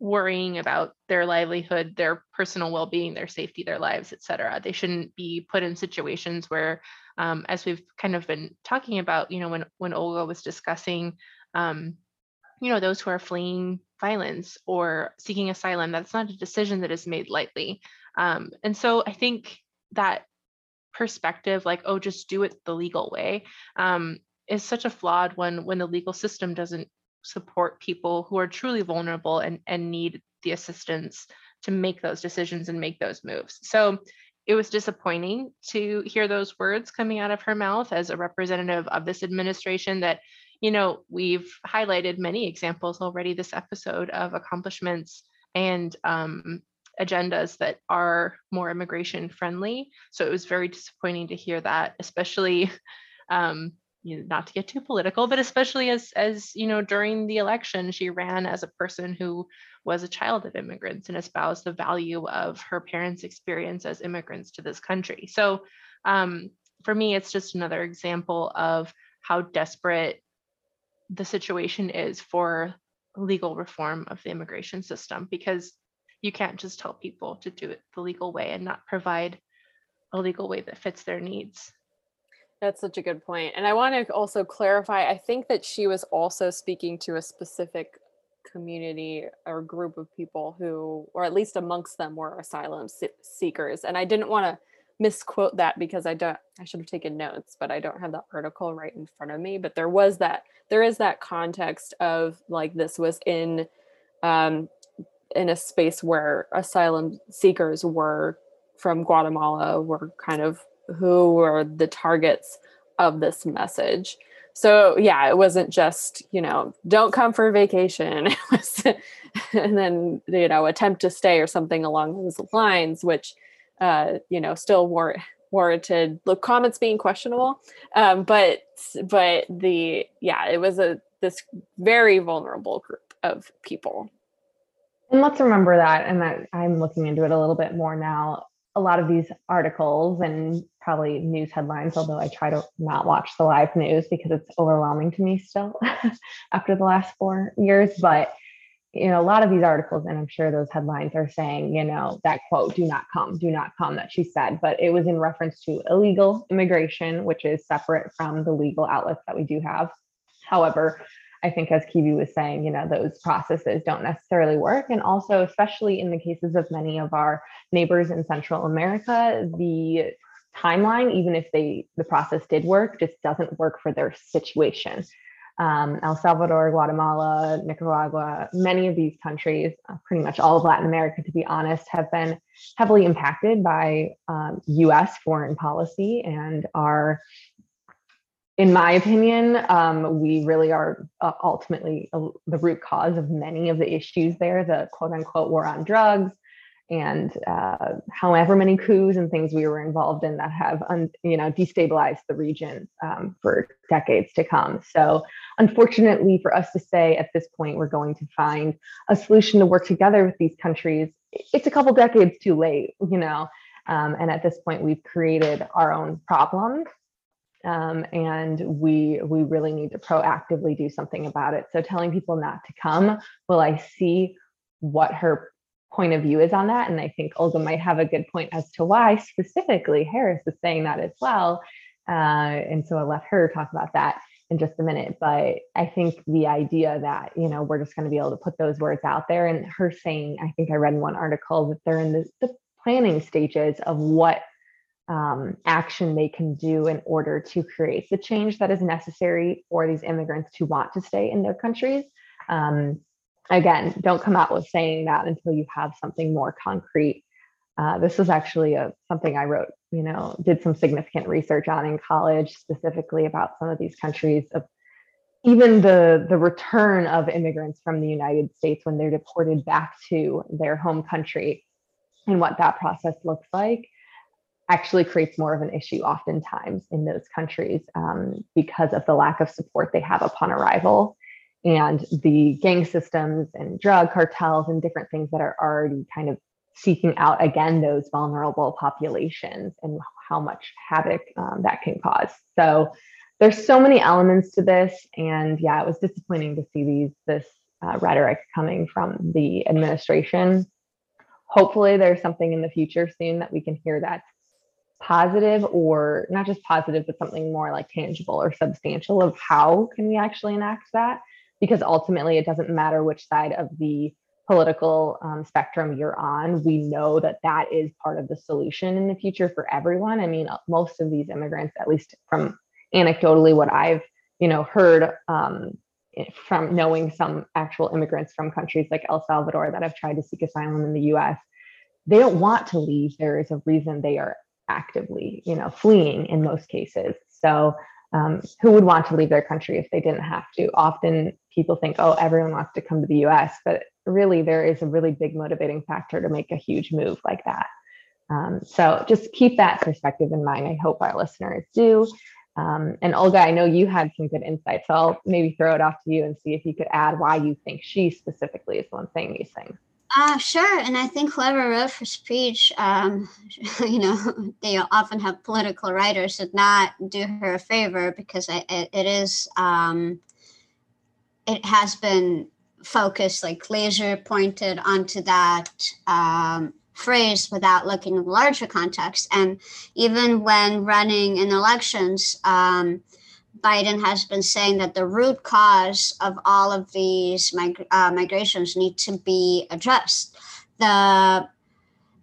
worrying about their livelihood, their personal well-being, their safety, their lives, et cetera. They shouldn't be put in situations where, um, as we've kind of been talking about, you know, when when Olga was discussing, um, you know, those who are fleeing violence or seeking asylum, that's not a decision that is made lightly. Um, and so I think that perspective, like, oh, just do it the legal way, um, is such a flawed one when the legal system doesn't support people who are truly vulnerable and, and need the assistance to make those decisions and make those moves. So it was disappointing to hear those words coming out of her mouth as a representative of this administration that you know we've highlighted many examples already this episode of accomplishments and um, agendas that are more immigration friendly so it was very disappointing to hear that especially um, you know, not to get too political, but especially as as you know, during the election, she ran as a person who was a child of immigrants and espoused the value of her parents' experience as immigrants to this country. So um, for me, it's just another example of how desperate the situation is for legal reform of the immigration system because you can't just tell people to do it the legal way and not provide a legal way that fits their needs. That's such a good point. And I want to also clarify I think that she was also speaking to a specific community or group of people who, or at least amongst them, were asylum seekers. And I didn't want to misquote that because I don't, I should have taken notes, but I don't have the article right in front of me. But there was that, there is that context of like this was in, um, in a space where asylum seekers were from Guatemala were kind of who were the targets of this message. So yeah, it wasn't just, you know, don't come for vacation. And then, you know, attempt to stay or something along those lines, which, uh, you know, still war- warranted the comments being questionable. Um, but, but the, yeah, it was a, this very vulnerable group of people. And let's remember that, and that I'm looking into it a little bit more now a lot of these articles and probably news headlines, although I try to not watch the live news because it's overwhelming to me still after the last four years. But you know, a lot of these articles, and I'm sure those headlines are saying, you know, that quote, do not come, do not come, that she said, but it was in reference to illegal immigration, which is separate from the legal outlets that we do have. However, I think, as Keavy was saying, you know, those processes don't necessarily work. And also, especially in the cases of many of our neighbors in Central America, the timeline, even if they the process did work, just doesn't work for their situation. Um, El Salvador, Guatemala, Nicaragua, many of these countries, uh, pretty much all of Latin America, to be honest, have been heavily impacted by um, US foreign policy and are in my opinion, um, we really are uh, ultimately uh, the root cause of many of the issues there, the quote unquote war on drugs, and uh, however many coups and things we were involved in that have un, you know destabilized the region um, for decades to come. So unfortunately for us to say at this point we're going to find a solution to work together with these countries it's a couple decades too late you know um, and at this point we've created our own problems um, and we we really need to proactively do something about it. So telling people not to come will i see what her point of view is on that and i think olga might have a good point as to why specifically harris is saying that as well uh, and so i'll let her talk about that in just a minute but i think the idea that you know we're just going to be able to put those words out there and her saying i think i read in one article that they're in the, the planning stages of what um, action they can do in order to create the change that is necessary for these immigrants to want to stay in their countries. Um, again, don't come out with saying that until you have something more concrete. Uh, this is actually a, something I wrote, you know, did some significant research on in college, specifically about some of these countries of even the the return of immigrants from the United States when they're deported back to their home country and what that process looks like actually creates more of an issue oftentimes in those countries um, because of the lack of support they have upon arrival and the gang systems and drug cartels and different things that are already kind of seeking out again those vulnerable populations and how much havoc um, that can cause. So there's so many elements to this and yeah it was disappointing to see these this uh, rhetoric coming from the administration. Hopefully there's something in the future soon that we can hear that's positive or not just positive but something more like tangible or substantial of how can we actually enact that because ultimately it doesn't matter which side of the political um, spectrum you're on we know that that is part of the solution in the future for everyone i mean most of these immigrants at least from anecdotally what i've you know heard um, from knowing some actual immigrants from countries like el salvador that have tried to seek asylum in the us they don't want to leave there is a reason they are actively, you know, fleeing in most cases. So um, who would want to leave their country if they didn't have to? Often people think, oh, everyone wants to come to the US, but really there is a really big motivating factor to make a huge move like that. Um, so just keep that perspective in mind. I hope our listeners do. Um, and Olga, I know you had some good insights, so I'll maybe throw it off to you and see if you could add why you think she specifically is the one saying these things. Uh, sure. And I think whoever wrote her speech, um, you know, they often have political writers did not do her a favor because it, it is, um, it has been focused, like laser pointed onto that um, phrase without looking at the larger context. And even when running in elections, um, Biden has been saying that the root cause of all of these uh, migrations need to be addressed. The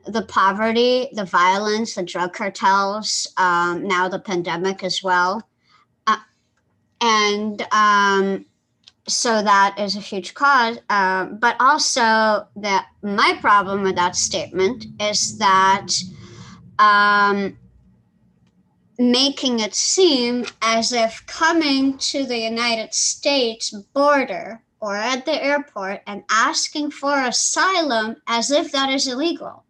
the poverty, the violence, the drug cartels, um, now the pandemic as well, uh, and um, so that is a huge cause. Uh, but also, that my problem with that statement is that. Um, making it seem as if coming to the United States border or at the airport and asking for asylum as if that is illegal.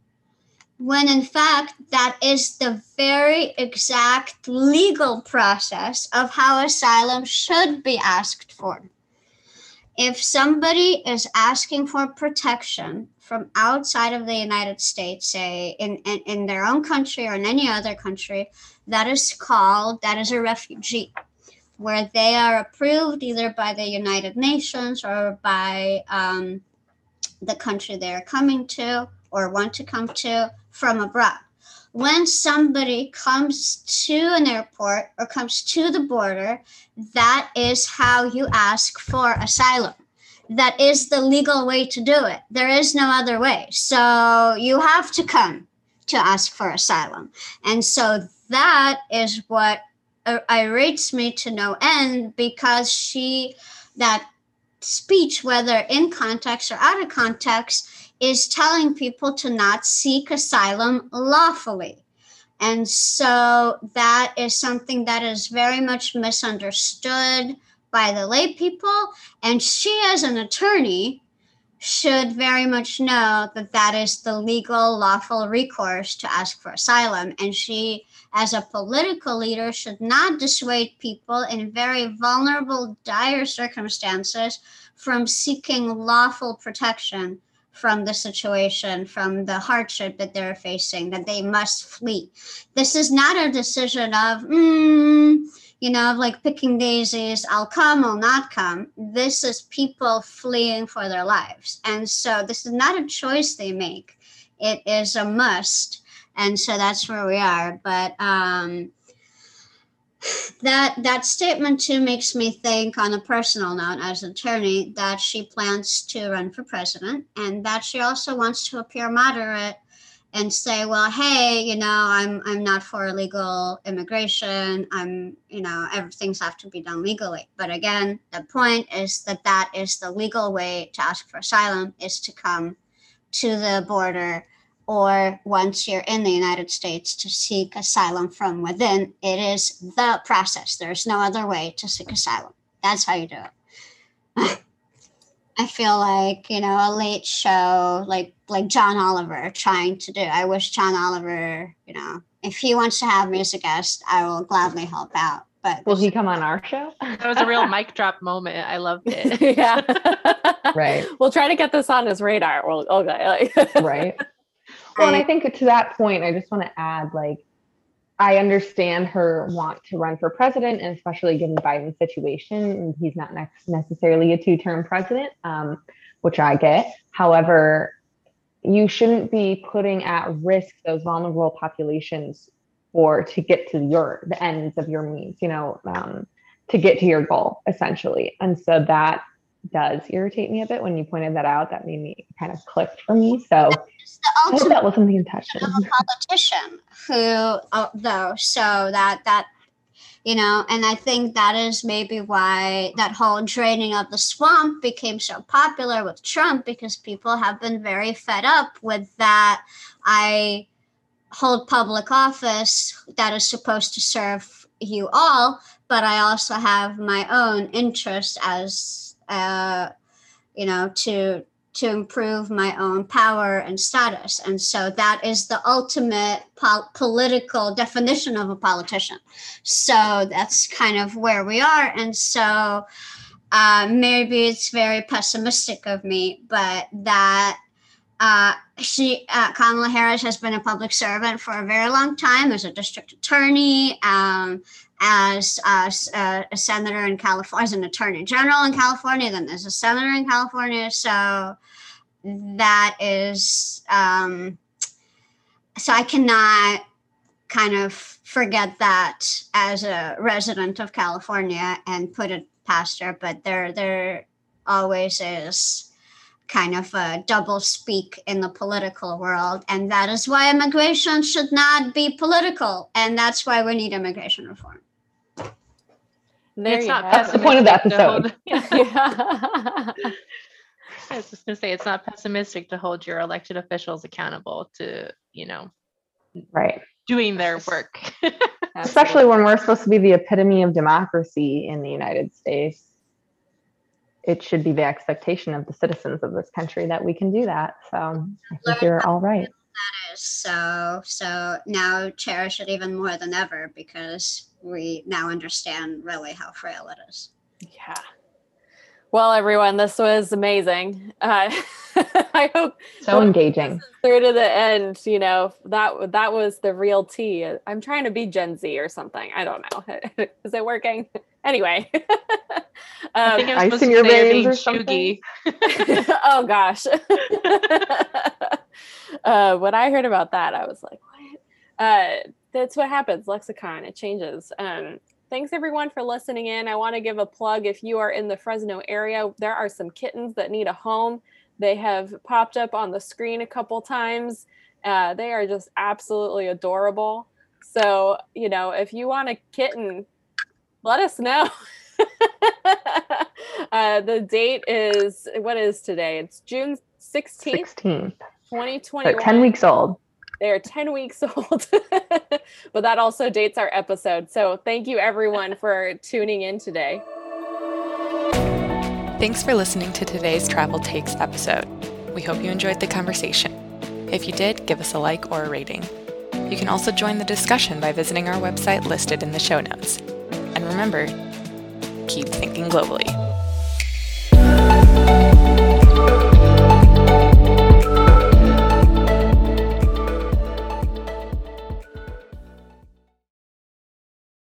When in fact, that is the very exact legal process of how asylum should be asked for. If somebody is asking for protection from outside of the United States, say in, in, in their own country or in any other country, that is called, that is a refugee, where they are approved either by the United Nations or by um, the country they are coming to or want to come to from abroad. when somebody comes to an airport or comes to the border, that is how you ask for asylum. That is the legal way to do it. There is no other way. So you have to come to ask for asylum. And so that is what uh, irates me to no end because she, that speech, whether in context or out of context, is telling people to not seek asylum lawfully. And so that is something that is very much misunderstood by the lay people. And she, as an attorney, should very much know that that is the legal, lawful recourse to ask for asylum. And she, as a political leader, should not dissuade people in very vulnerable, dire circumstances from seeking lawful protection from the situation, from the hardship that they're facing, that they must flee. This is not a decision of, mm, you know, of like picking daisies, I'll come, I'll not come. This is people fleeing for their lives. And so this is not a choice they make, it is a must. And so that's where we are. But um, that that statement too makes me think on a personal note as an attorney that she plans to run for president and that she also wants to appear moderate and say well hey you know i'm i'm not for illegal immigration i'm you know everything's have to be done legally but again the point is that that is the legal way to ask for asylum is to come to the border or once you're in the United States to seek asylum from within. It is the process. There's no other way to seek asylum. That's how you do it. I feel like, you know, a late show like like John Oliver trying to do. I wish John Oliver, you know, if he wants to have me as a guest, I will gladly help out. But will he come on our show? That was a real mic drop moment. I loved it. yeah. right. We'll try to get this on his radar. Well, oh, okay. right. Well, and I think to that point, I just want to add like, I understand her want to run for president, and especially given Biden's situation, and he's not next necessarily a two term president, um, which I get. However, you shouldn't be putting at risk those vulnerable populations for to get to your the ends of your means, you know, um, to get to your goal essentially. And so that does irritate me a bit when you pointed that out. That made me kind of click for me. So I hope that wasn't the intention. Of a politician who, uh, though, so that that you know, and I think that is maybe why that whole draining of the swamp became so popular with Trump because people have been very fed up with that. I hold public office that is supposed to serve you all, but I also have my own interest as uh, you know, to to improve my own power and status. And so that is the ultimate po- political definition of a politician. So that's kind of where we are. And so uh, maybe it's very pessimistic of me, but that uh, she uh, Kamala Harris has been a public servant for a very long time as a district attorney. Um, as a, a, senator in California, as an attorney general in California, then as a senator in California. So that is, um, so I cannot kind of forget that as a resident of California and put it past her. But there, there always is kind of a double speak in the political world. And that is why immigration should not be political. And that's why we need immigration reform. There it's not That's the point of the episode. yeah. I was just gonna say it's not pessimistic to hold your elected officials accountable to, you know, right, doing their work. Especially when we're supposed to be the epitome of democracy in the United States. It should be the expectation of the citizens of this country that we can do that. So I think you're all right. That is so so now cherish it even more than ever because we now understand really how frail it is. Yeah. Well, everyone, this was amazing. Uh, I hope so engaging through to the end. You know that that was the real tea. I'm trying to be Gen Z or something. I don't know. Is it working? Anyway, um, I think I'm supposed to your veins or something. oh gosh. uh, when I heard about that, I was like, what? uh, that's what happens. Lexicon, it changes. Um, thanks everyone for listening in. I want to give a plug if you are in the Fresno area, there are some kittens that need a home. They have popped up on the screen a couple times. Uh, they are just absolutely adorable. So, you know, if you want a kitten, let us know. uh, the date is what is today? It's June 16th, 16th. 2021. So 10 weeks old. They are 10 weeks old. but that also dates our episode. So thank you everyone for tuning in today. Thanks for listening to today's Travel Takes episode. We hope you enjoyed the conversation. If you did, give us a like or a rating. You can also join the discussion by visiting our website listed in the show notes. And remember, keep thinking globally.